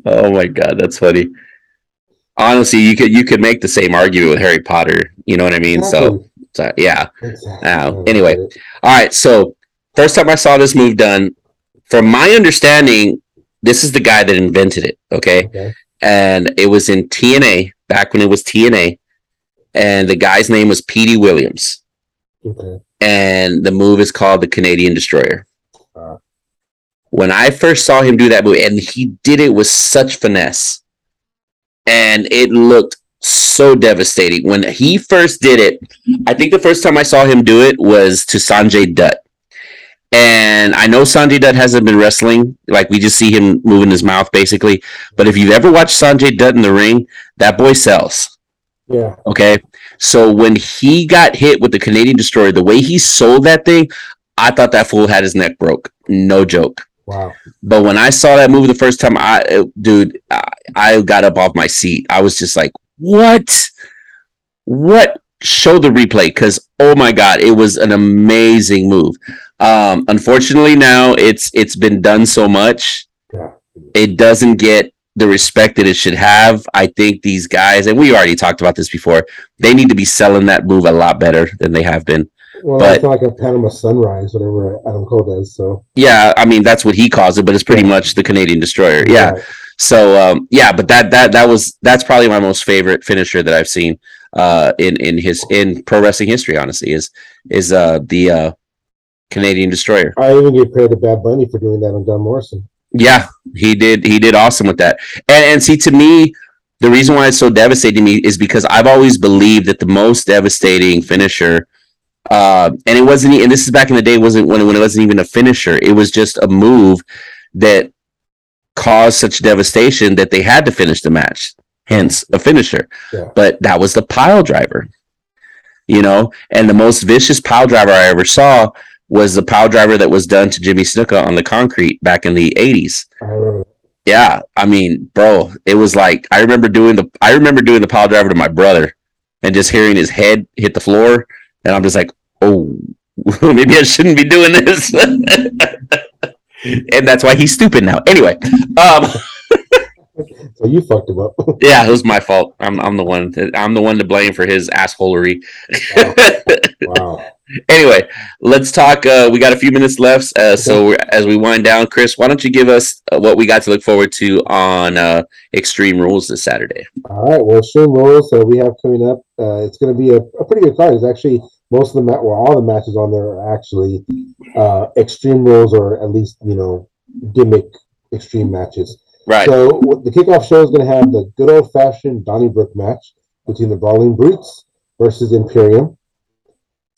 Oh my god, that's funny. Honestly, you could you could make the same argument with Harry Potter. You know what I mean? So, so yeah. Exactly. Uh, anyway. All right. So first time I saw this move done, from my understanding, this is the guy that invented it. Okay, Okay. and it was in TNA back when it was TNA, and the guy's name was Petey Williams, Okay. and the move is called the Canadian Destroyer. Uh. when I first saw him do that move, and he did it with such finesse, and it looked so devastating. When he first did it, I think the first time I saw him do it was to Sanjay Dutt. And I know Sanjay Dutt hasn't been wrestling, like we just see him moving his mouth basically. But if you've ever watched Sanjay Dutt in the ring, that boy sells. Yeah. Okay. So when he got hit with the Canadian destroyer, the way he sold that thing, I thought that fool had his neck broke. No joke. Wow. But when I saw that movie the first time, I dude, I, I got up off my seat. I was just like, "What? What?" Show the replay because oh my god, it was an amazing move. Um, unfortunately, now it's it's been done so much, it doesn't get the respect that it should have. I think these guys, and we already talked about this before, they need to be selling that move a lot better than they have been. Well, But- it's like a Panama sunrise, whatever Adam Cole does. So Yeah, I mean that's what he calls it, but it's pretty much the Canadian destroyer. Yeah. Right. So um, yeah, but that that that was that's probably my most favorite finisher that I've seen uh, in in his in pro wrestling history. Honestly, is is uh, the uh, Canadian destroyer. I even give credit to Bad Bunny for doing that on John Morrison. Yeah, he did he did awesome with that. And and see to me, the reason why it's so devastating to me is because I've always believed that the most devastating finisher. Uh, and it wasn't, and this is back in the day, wasn't when, when it wasn't even a finisher. It was just a move that caused such devastation that they had to finish the match. Hence, a finisher. Yeah. But that was the pile driver, you know. And the most vicious pile driver I ever saw was the pile driver that was done to Jimmy Snuka on the concrete back in the '80s. Yeah, I mean, bro, it was like I remember doing the I remember doing the pile driver to my brother and just hearing his head hit the floor, and I'm just like, oh, maybe I shouldn't be doing this. and that's why he's stupid now. Anyway, um, So you fucked him up. yeah, it was my fault. I'm I'm the one I'm the one to blame for his assholery. wow. Anyway, let's talk. Uh, we got a few minutes left, uh, so we're, as we wind down, Chris, why don't you give us uh, what we got to look forward to on uh, Extreme Rules this Saturday? All right. Well, Extreme Rules that we have coming up. Uh, it's going to be a, a pretty good card. It's actually most of the ma- well, all the matches on there are actually uh, Extreme Rules or at least you know gimmick Extreme matches. Right. So the kickoff show is going to have the good old fashioned Donnybrook match between the Brawling Brutes versus Imperium.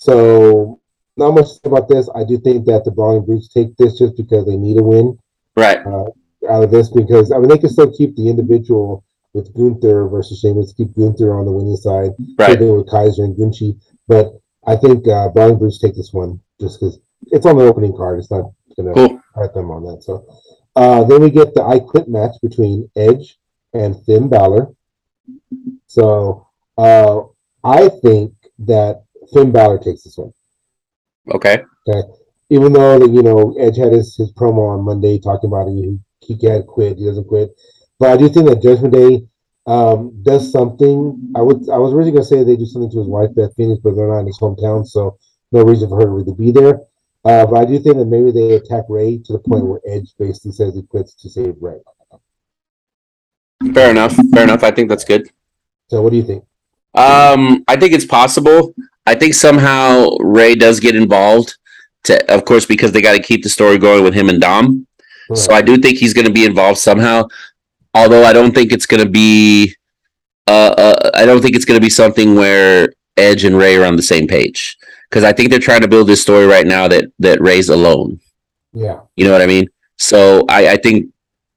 So not much to say about this. I do think that the Brawling Brutes take this just because they need a win right. out of this because I mean they can still keep the individual with Gunther versus Sheamus, keep Gunther on the winning side, Right. with Kaiser and Gunchi. But I think uh, Brawling Brutes take this one just because it's on the opening card. It's not going to Cool. hurt them on that. So uh, then we get the I Quit match between Edge and Finn Balor. So uh, I think that Finn Balor takes this one. Okay. Okay. Even though that you know Edge had his, his promo on Monday talking about he he can't quit, he doesn't quit. But I do think that Judgment Day um, does something. I would I was really gonna say they do something to his wife Beth Phoenix, but they're not in his hometown, so no reason for her to really be there. Uh, but I do think that maybe they attack Ray to the point where Edge basically says he quits to save Ray. Fair enough. Fair enough. I think that's good. So what do you think? Um, I think it's possible. I think somehow Ray does get involved. To, of course, because they got to keep the story going with him and Dom. So I do think he's going to be involved somehow. Although I don't think it's going to be. Uh, uh, I don't think it's going to be something where Edge and Ray are on the same page because I think they're trying to build this story right now that that Ray's alone. yeah. You know what I mean? So I, I think.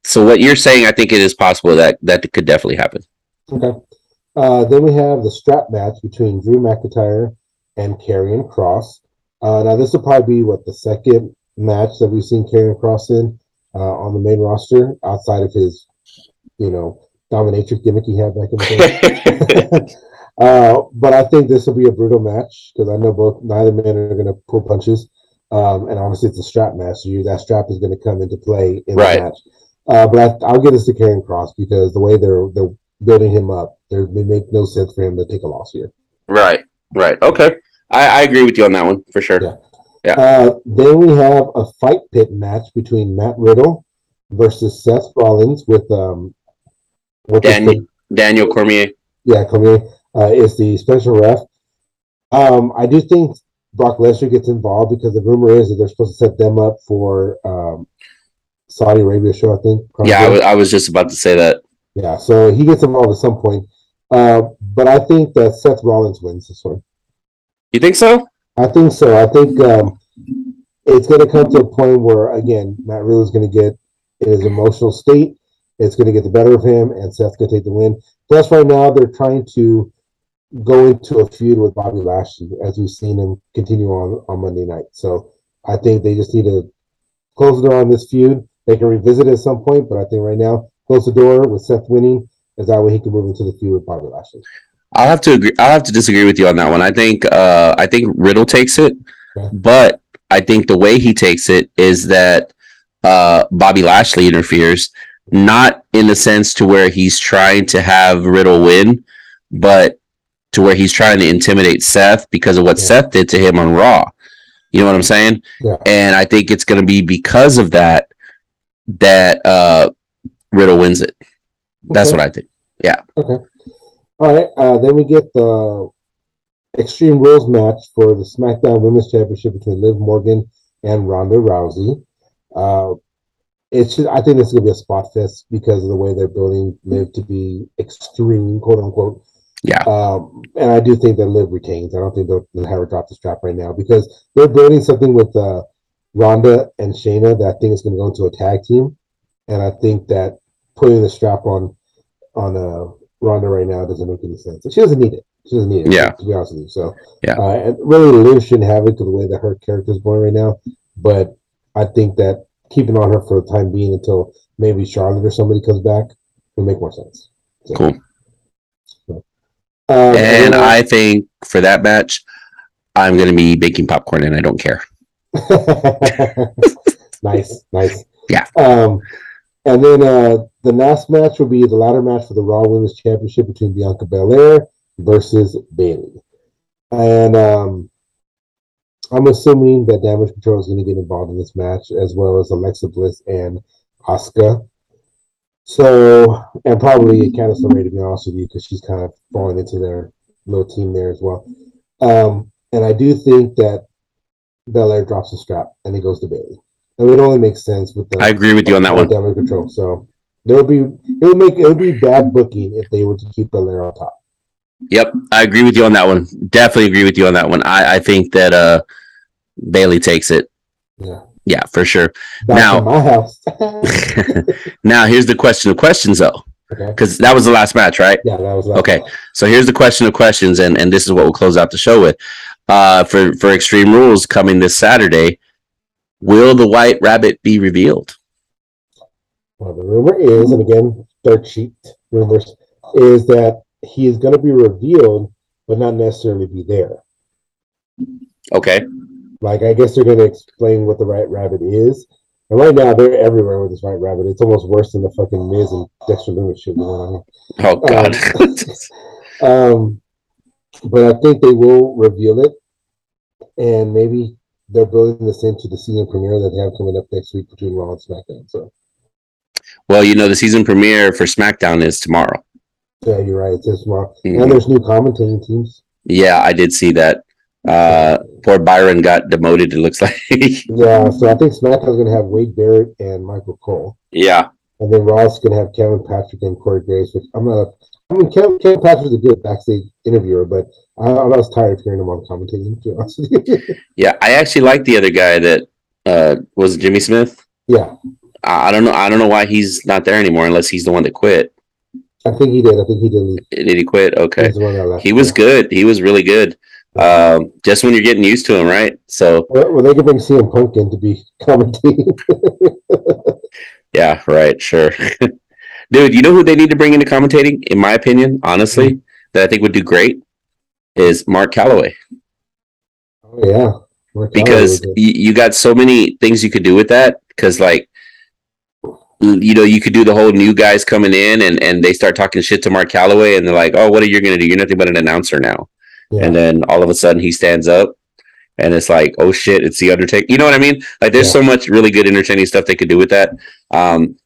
So what you're saying, I think it is possible that that could definitely happen. Okay. Uh, then we have the strap match between Drew McIntyre and Karrion Kross. Uh, now this will probably be what the second match that we've seen Karrion Kross in uh, on the main roster outside of his, you know, dominatrix gimmick he had back in the day. uh, but I think this will be a brutal match because I know both neither man are going to pull punches, um, and obviously it's a strap match, so you, that strap is going to come into play in Right. the match. Uh, but I, I'll give this to Karrion Kross because the way they're they're building him up, there it make no sense for him to take a loss here. right. Right. Okay. I, I agree with you on that one for sure. Yeah. Yeah. Uh, then we have a fight pit match between Matt Riddle versus Seth Rollins with um with the- Daniel Cormier. yeah, Cormier uh, is the special ref. Um, I do think Brock Lesnar gets involved because the rumor is that they're supposed to set them up for um, Saudi Arabia show. I think. Yeah, probably. was, I was just about to say that. Yeah. So he gets involved at some point. Uh, but I think that Seth Rollins wins this one. You think so? I think so. I think um, it's going to come to a point where, again, Matt Riddle is going to get in his emotional state. It's going to get the better of him, and Seth's going to take the win. Plus, right now they're trying to, go into a feud with Bobby Lashley as we've seen him continue on on Monday night. So I think they just need to close the door on this feud. They can revisit it at some point, but I think right now close the door with Seth winning, is that way he can move into the feud with Bobby Lashley. I'll have to agree. I'll have to disagree with you on that one. I think uh, I think Riddle takes it, okay. but I think the way he takes it is that uh, Bobby Lashley interferes, not in the sense to where he's trying to have Riddle win, but to where he's trying to intimidate Seth because of what yeah. Seth did to him on Raw. You know what I'm saying? Yeah. And I think it's going to be because of that that uh, Riddle wins it. That's okay. what I think. Yeah. Okay. All right. Uh, then we get the Extreme Rules match for the SmackDown Women's Championship between Liv Morgan and Ronda Rousey. Uh, it's just, I think this is gonna be a spot fest because of the way they're building Liv to be extreme, quote unquote. Yeah. Um, and I do think that Liv retains. I don't think they'll, they'll have her drop the strap right now because they're building something with uh, Ronda and Shayna that I think is going to go into a tag team, and I think that putting the strap on on uh, Ronda right now doesn't make any sense. She doesn't need it. She doesn't need it. Yeah. To be honest with you, so yeah, uh, and really Liv shouldn't have it to the way that her character is going right now. But I think that keeping on her for the time being until maybe Charlotte or somebody comes back will make more sense. So, cool. So, um, and uh, I think for that match, I'm going to be baking popcorn, and I don't care. nice, nice. Yeah. Um, and then uh, the last match will be the ladder match for the Raw Women's Championship between Bianca Belair versus Bayley. And um, I'm assuming that Damage Control is going to get involved in this match, as well as Alexa Bliss and Asuka. So, and probably Candice LeRae, to be honest with you, because she's kind of falling into their little team there as well. Um, and I do think that Belair drops the strap and it goes to Bayley. It only makes sense with the. I agree with you on that one. Damage control. So there would be it would make it would be bad booking if they were to keep Belair on top. Yep, I agree with you on that one. Definitely agree with you on that one. I, I think that uh Bayley takes it. Yeah. Yeah, for sure. Back now, my house. now here's the question of questions though. Because okay. that was the last match, right? Yeah, that was okay. Match. So here's the question of questions, and, and this is what we'll close out the show with. Uh, for for Extreme Rules coming this Saturday, Will the White Rabbit be revealed? Well, the rumor is, and again, dirt sheet rumors, is that he is going to be revealed, but not necessarily be there. Okay. Like, I guess they're going to explain what the White Rabbit is. And right now, they're everywhere with this White Rabbit. It's almost worse than the fucking Miz and Dexter Lumis shit. Know I? Oh, God. Um, um, but I think they will reveal it. And maybe they're building this into the season premiere that they have coming up next week between Raw and SmackDown. So, well, you know, the season premiere for SmackDown is tomorrow. Yeah, you're right. It's tomorrow, mm-hmm. and there's new commentating teams. Yeah, I did see that. Uh, poor Byron got demoted. It looks like. yeah, so I think SmackDown's gonna have Wade Barrett and Michael Cole. Yeah, and then Raw's gonna have Kevin Patrick and Corey Graves. Which I'm not. I mean, Kevin, Kevin Patrick's a good backstage interviewer, but I, I was tired of hearing him on commentating. To be honest with you. yeah, I actually like the other guy that uh, was Jimmy Smith. Yeah, I, I don't know. I don't know why he's not there anymore, unless he's the one that quit. I think he did. I think he did. Leave. Did he quit? Okay. He was good. He was really good. Um, just when you're getting used to him, right? So. Well, well they could bring CM Punk in to be commentating. yeah. Right. Sure. Dude, you know who they need to bring into commentating? In my opinion, honestly, mm-hmm. that I think would do great is Mark Calaway. Oh yeah. Mark because you, you got so many things you could do with that. Because like you know, you could do the whole new guys coming in and, and they start talking shit to Mark Calaway and they're like, oh, what are you going to do? You're nothing but an announcer now. Yeah. And then all of a sudden he stands up and it's like, oh shit, it's the Undertaker. You know what I mean? Like there's yeah. so much really good entertaining stuff they could do with that. Um,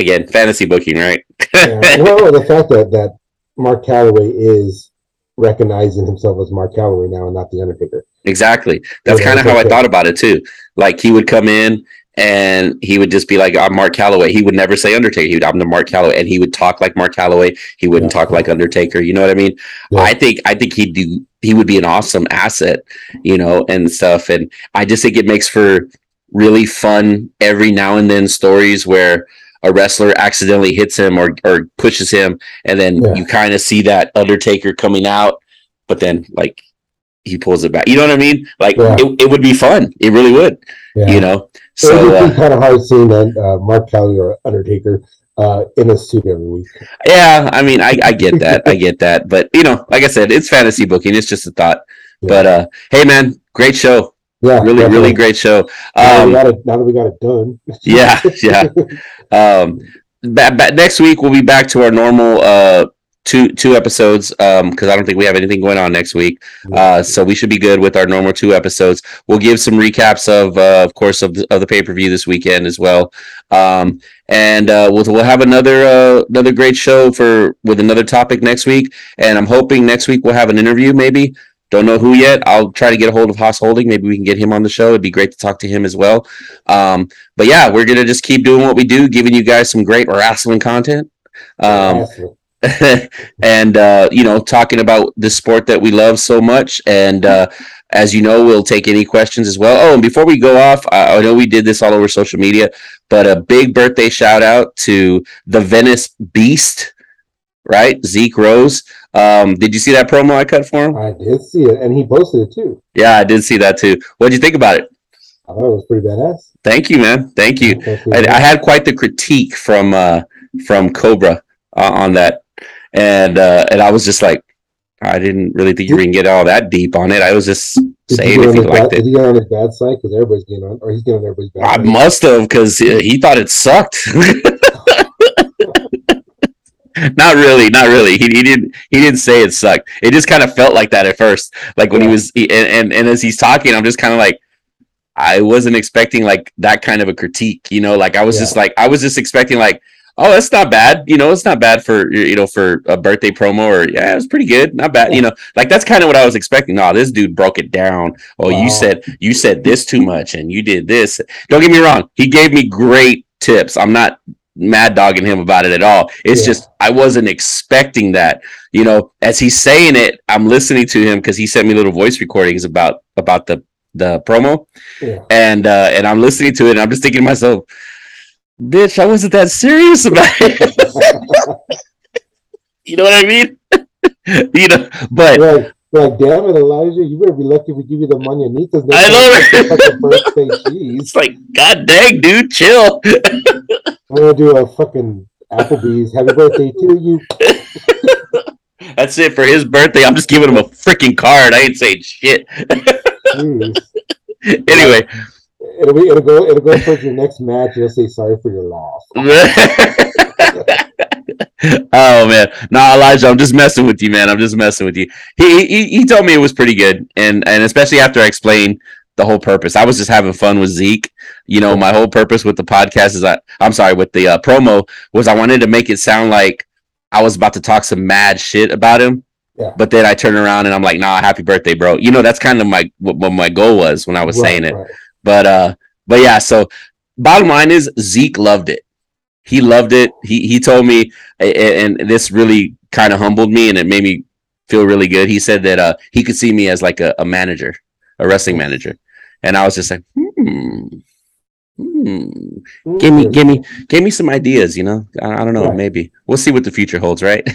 again, fantasy booking, right? yeah. Well, the fact that, that Mark Calaway is recognizing himself as Mark Calaway now and not the Undertaker. Exactly. That's kind of how I thought about it too. Like he would come in and he would just be like, "I'm Mark Calaway." He would never say Undertaker. He would, "I'm the Mark Calaway," and he would talk like Mark Calaway. He wouldn't yeah. talk like Undertaker. You know what I mean? Yeah. I think I think he'd do. He would be an awesome asset, you know, and stuff. And I just think it makes for really fun every now and then stories where a wrestler accidentally hits him or or pushes him, and then Yeah. you kind of see that Undertaker coming out, but then like he pulls it back. You know what I mean? Like Yeah. it, it would be fun. It really would. Yeah. You know. So it would uh, be kind of hard seeing that uh, Mark Kelly or Undertaker uh, in a suit every week. yeah, I mean, I, I get that. I get that. But you know, like I said, it's fantasy booking. It's just a thought. Yeah. But uh, hey, man, great show. Yeah, Really, definitely. really great show. Now, that we Um, got it, now that we got it done. yeah, yeah. Um, ba- ba- next week we'll be back to our normal uh two two episodes um because I don't think we have anything going on next week. Uh, so we should be good with our normal two episodes. We'll give some recaps of, uh, of course, of the, of the pay per view this weekend as well. Um, and uh, we'll we'll have another uh, another great show for with another topic next week. And I'm hoping next week we'll have an interview. Maybe don't know who yet. I'll try to get a hold of Haas Holding. Maybe we can get him on the show. It'd be great to talk to him as well. Um, but yeah, we're gonna just keep doing what we do, giving you guys some great wrestling content. Um, and uh, you know, talking about the sport that we love so much. And uh, as you know, we'll take any questions as well. Oh, and before we go off, I, I know we did this all over social media, but a big birthday shout out to the Venice Beast, right? Zeke Rose. Um, did you see that promo I cut for him? I did see it, and he posted it too. Yeah, I did see that too. What did you think about it? I thought it was pretty badass. Thank you, man. Thank you. I, I had quite the critique from uh, from Cobra uh, on that, and uh, and I was just like, I didn't really think you were gonna get all that deep on it. I was just Did saying if you liked bad, it. Did he get on his bad side? Because everybody's getting on, or he's getting on everybody's bad I side. must have because he thought it sucked. not really, not really. He, he didn't he didn't say it sucked. It just kind of felt like that at first. Like when he was he, and, and and as he's talking, I'm just kind of like. I wasn't expecting like that kind of a critique, you know. Like I was Yeah. just like I was just expecting like, oh, that's not bad, you know. It's not bad for you know for a birthday promo or yeah, it's pretty good, not bad, you know. Like that's kind of what I was expecting. No, this dude broke it down. Oh, Wow. you said you said this too much and you did this. Don't get me wrong. He gave me great tips. I'm not mad dogging him about it at all. It's Yeah. just I wasn't expecting that. You know, as he's saying it, I'm listening to him because he sent me little voice recordings about about the the promo Yeah. and uh and I'm listening to it and I'm just thinking to myself, bitch, I wasn't that serious about it. you know what I mean? you know, but Like, like, damn it, Elijah, you better be lucky if we give you the mañanitas. I know, Like a birthday cheese. it's like, god dang, dude, chill. I'm gonna do a fucking Applebee's. Happy birthday to you. That's it for his birthday. I'm just giving him a freaking card. I ain't saying shit. Anyway, It'll be it'll go it'll go towards your next match. You'll say sorry for your loss. oh man, no, Elijah, I'm just messing with you, man. I'm just messing with you. He he, he told me it was pretty good, and and especially after I explained the whole purpose. I was just having fun with Zeke. You know, my whole purpose with the podcast is I I'm sorry with the uh, promo was I wanted to make it sound like I was about to talk some mad shit about him. Yeah. But then I turn around and I'm like, nah, happy birthday, bro. You know, that's kind of my what, what my goal was when I was Right, saying it. right. But uh, but yeah. So bottom line is Zeke loved it. He loved it. He he told me, a- a- and this really kind of humbled me, and it made me feel really good. He said that uh, he could see me as like a, a manager, a wrestling manager, and I was just like, hmm, hmm. Give me, give me, give me some ideas. You know, I, I don't know. Right. Maybe we'll see what the future holds, right?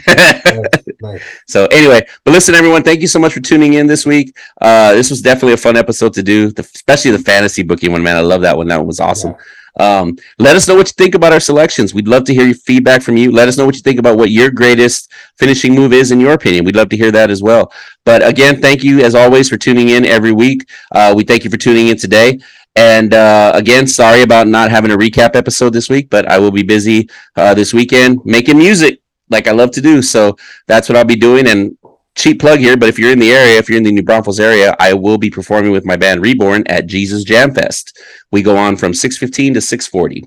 Nice. So anyway, but listen, everyone, thank you so much for tuning in this week. Uh, this was definitely a fun episode to do, the, especially the fantasy booking one. Man, I love that one. That one was awesome. Um, let us know what you think about our selections. We'd love to hear your feedback from you. Let us know what you think about what your greatest finishing move is in your opinion. We'd love to hear that as well. But again, thank you as always for tuning in every week. Uh, we thank you for tuning in today. And uh, again, sorry about not having a recap episode this week, but I will be busy uh, this weekend making music like I love to do. So that's what I'll be doing. And cheap plug here, but if you're in the area, if you're in the New Braunfels area, I will be performing with my band Reborn at Jesus Jam Fest. We go on from 6:15 to 6:40.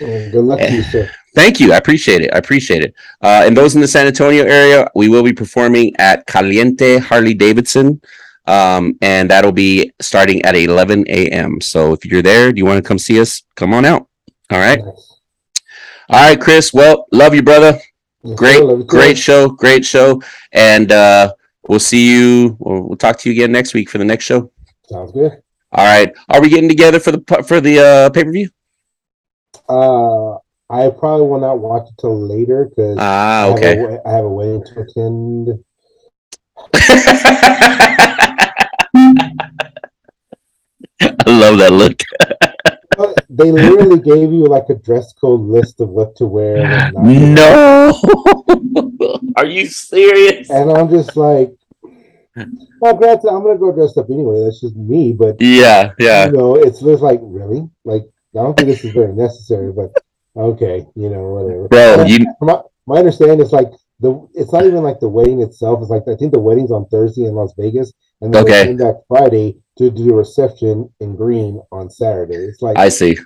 And good luck to you, sir. Thank you. I appreciate it. I appreciate it. Uh, and those in the San Antonio area, we will be performing at Caliente Harley Davidson. Um, and that'll be starting at 11 a.m. So if you're there, do you want to come see us? Come on out. All right. Nice. All right, Chris. Well, love you, brother. Great, sir. Love you too. great show. Great show. And uh, we'll see you. We'll, we'll talk to you again next week for the next show. Sounds good. All right. Are we getting together for the for the uh, pay per view? Uh, I probably will not watch it till later because ah, okay. I have, a, I have a wedding to attend. I love that look. they literally gave you like a dress code list of what to wear. No, are you serious? And I'm just like, well, granted, I'm gonna go dressed up anyway. That's just me. But yeah, yeah. You know, it's just like really, like I don't think this is very necessary. But okay, you know, whatever. Bro, you. My, my understanding is like the. It's not even like the wedding itself. It's like I think the wedding's on Thursday in Las Vegas, and then okay. came back Friday to do the reception in Green on Saturday. It's like I see.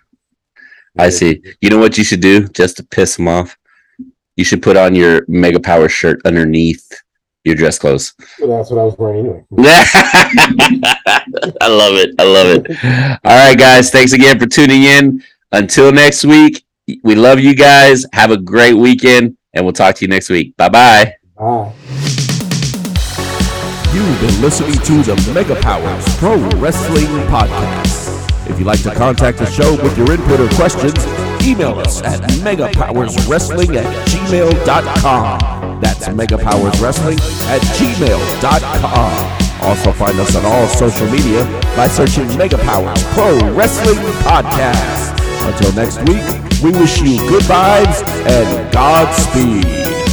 I see. You know what you should do just to piss them off? You should put on your Mega Power shirt underneath your dress clothes. that's what I was wearing anyway. I love it. I love it. All right, guys. Thanks again for tuning in. Until next week, we love you guys. Have a great weekend, and we'll talk to you next week. Bye-bye. Bye. You've been listening to the Mega Powers Pro Wrestling Podcast. If you'd like to contact the show with your input or questions, email us at megapowerswrestling at gmail.com. That's megapowerswrestling at gmail.com. Also find us on all social media by searching Mega Powers Pro Wrestling Podcast. Until next week, we wish you good vibes and Godspeed.